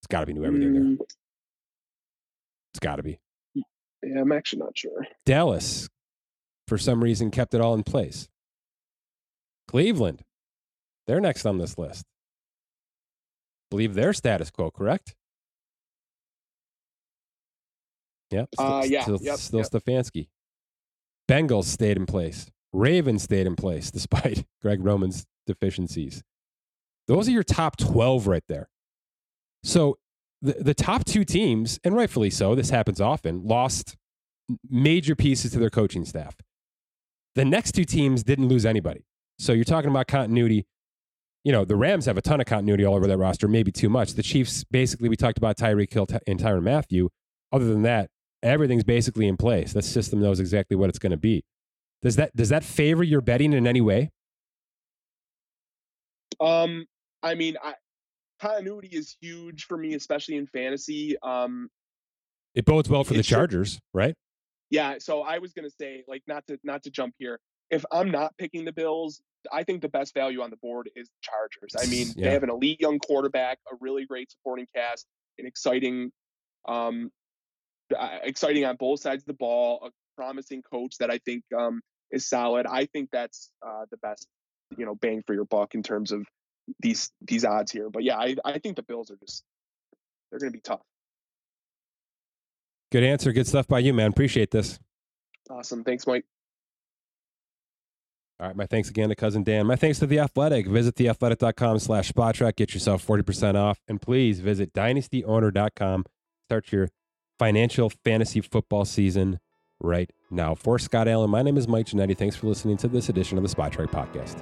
S2: It's got to be new everything there. Mm. It's got to be.
S3: Yeah, I'm actually not sure.
S2: Dallas, for some reason, kept it all in place. Cleveland, they're next on this list. Believe their status quo, correct? Yep.
S3: Still, uh, yeah.
S2: Still,
S3: yep,
S2: still
S3: yep.
S2: Stefanski. Bengals stayed in place. Ravens stayed in place despite Greg Roman's deficiencies. Those are your top 12 right there. So the, the top two teams, and rightfully so, this happens often, lost major pieces to their coaching staff. The next two teams didn't lose anybody. So you're talking about continuity. You know, the Rams have a ton of continuity all over that roster, maybe too much. The Chiefs, basically, we talked about Tyreek Hill and Tyrann Mathieu. Other than that, everything's basically in place. The system knows exactly what it's going to be. Does that does that favor your betting in any way?
S3: Um, I mean, I, continuity is huge for me, especially in fantasy. Um,
S2: it bodes well for the Chargers, right?
S3: Yeah. So I was gonna say, like, not to not to jump here. If I'm not picking the Bills, I think the best value on the board is the Chargers. I mean, yeah. they have an elite young quarterback, a really great supporting cast, an exciting, um, exciting on both sides of the ball, a promising coach that I think um, is solid. I think that's uh, the best, you know, bang for your buck in terms of these these odds here. But yeah, I, I think the Bills are just they're going to be tough.
S2: Good answer. Good stuff by you, man. Appreciate this.
S3: Awesome. Thanks, Mike.
S2: All right. My thanks again to Cousin Dan. My thanks to The Athletic. Visit theathletic.com slash Spotrac. Get yourself 40% off. And please visit dynastyowner.com. Start your financial fantasy football season right now. For Scott Allen, my name is Mike Ginnitti. Thanks for listening to this edition of the Spotrac Podcast.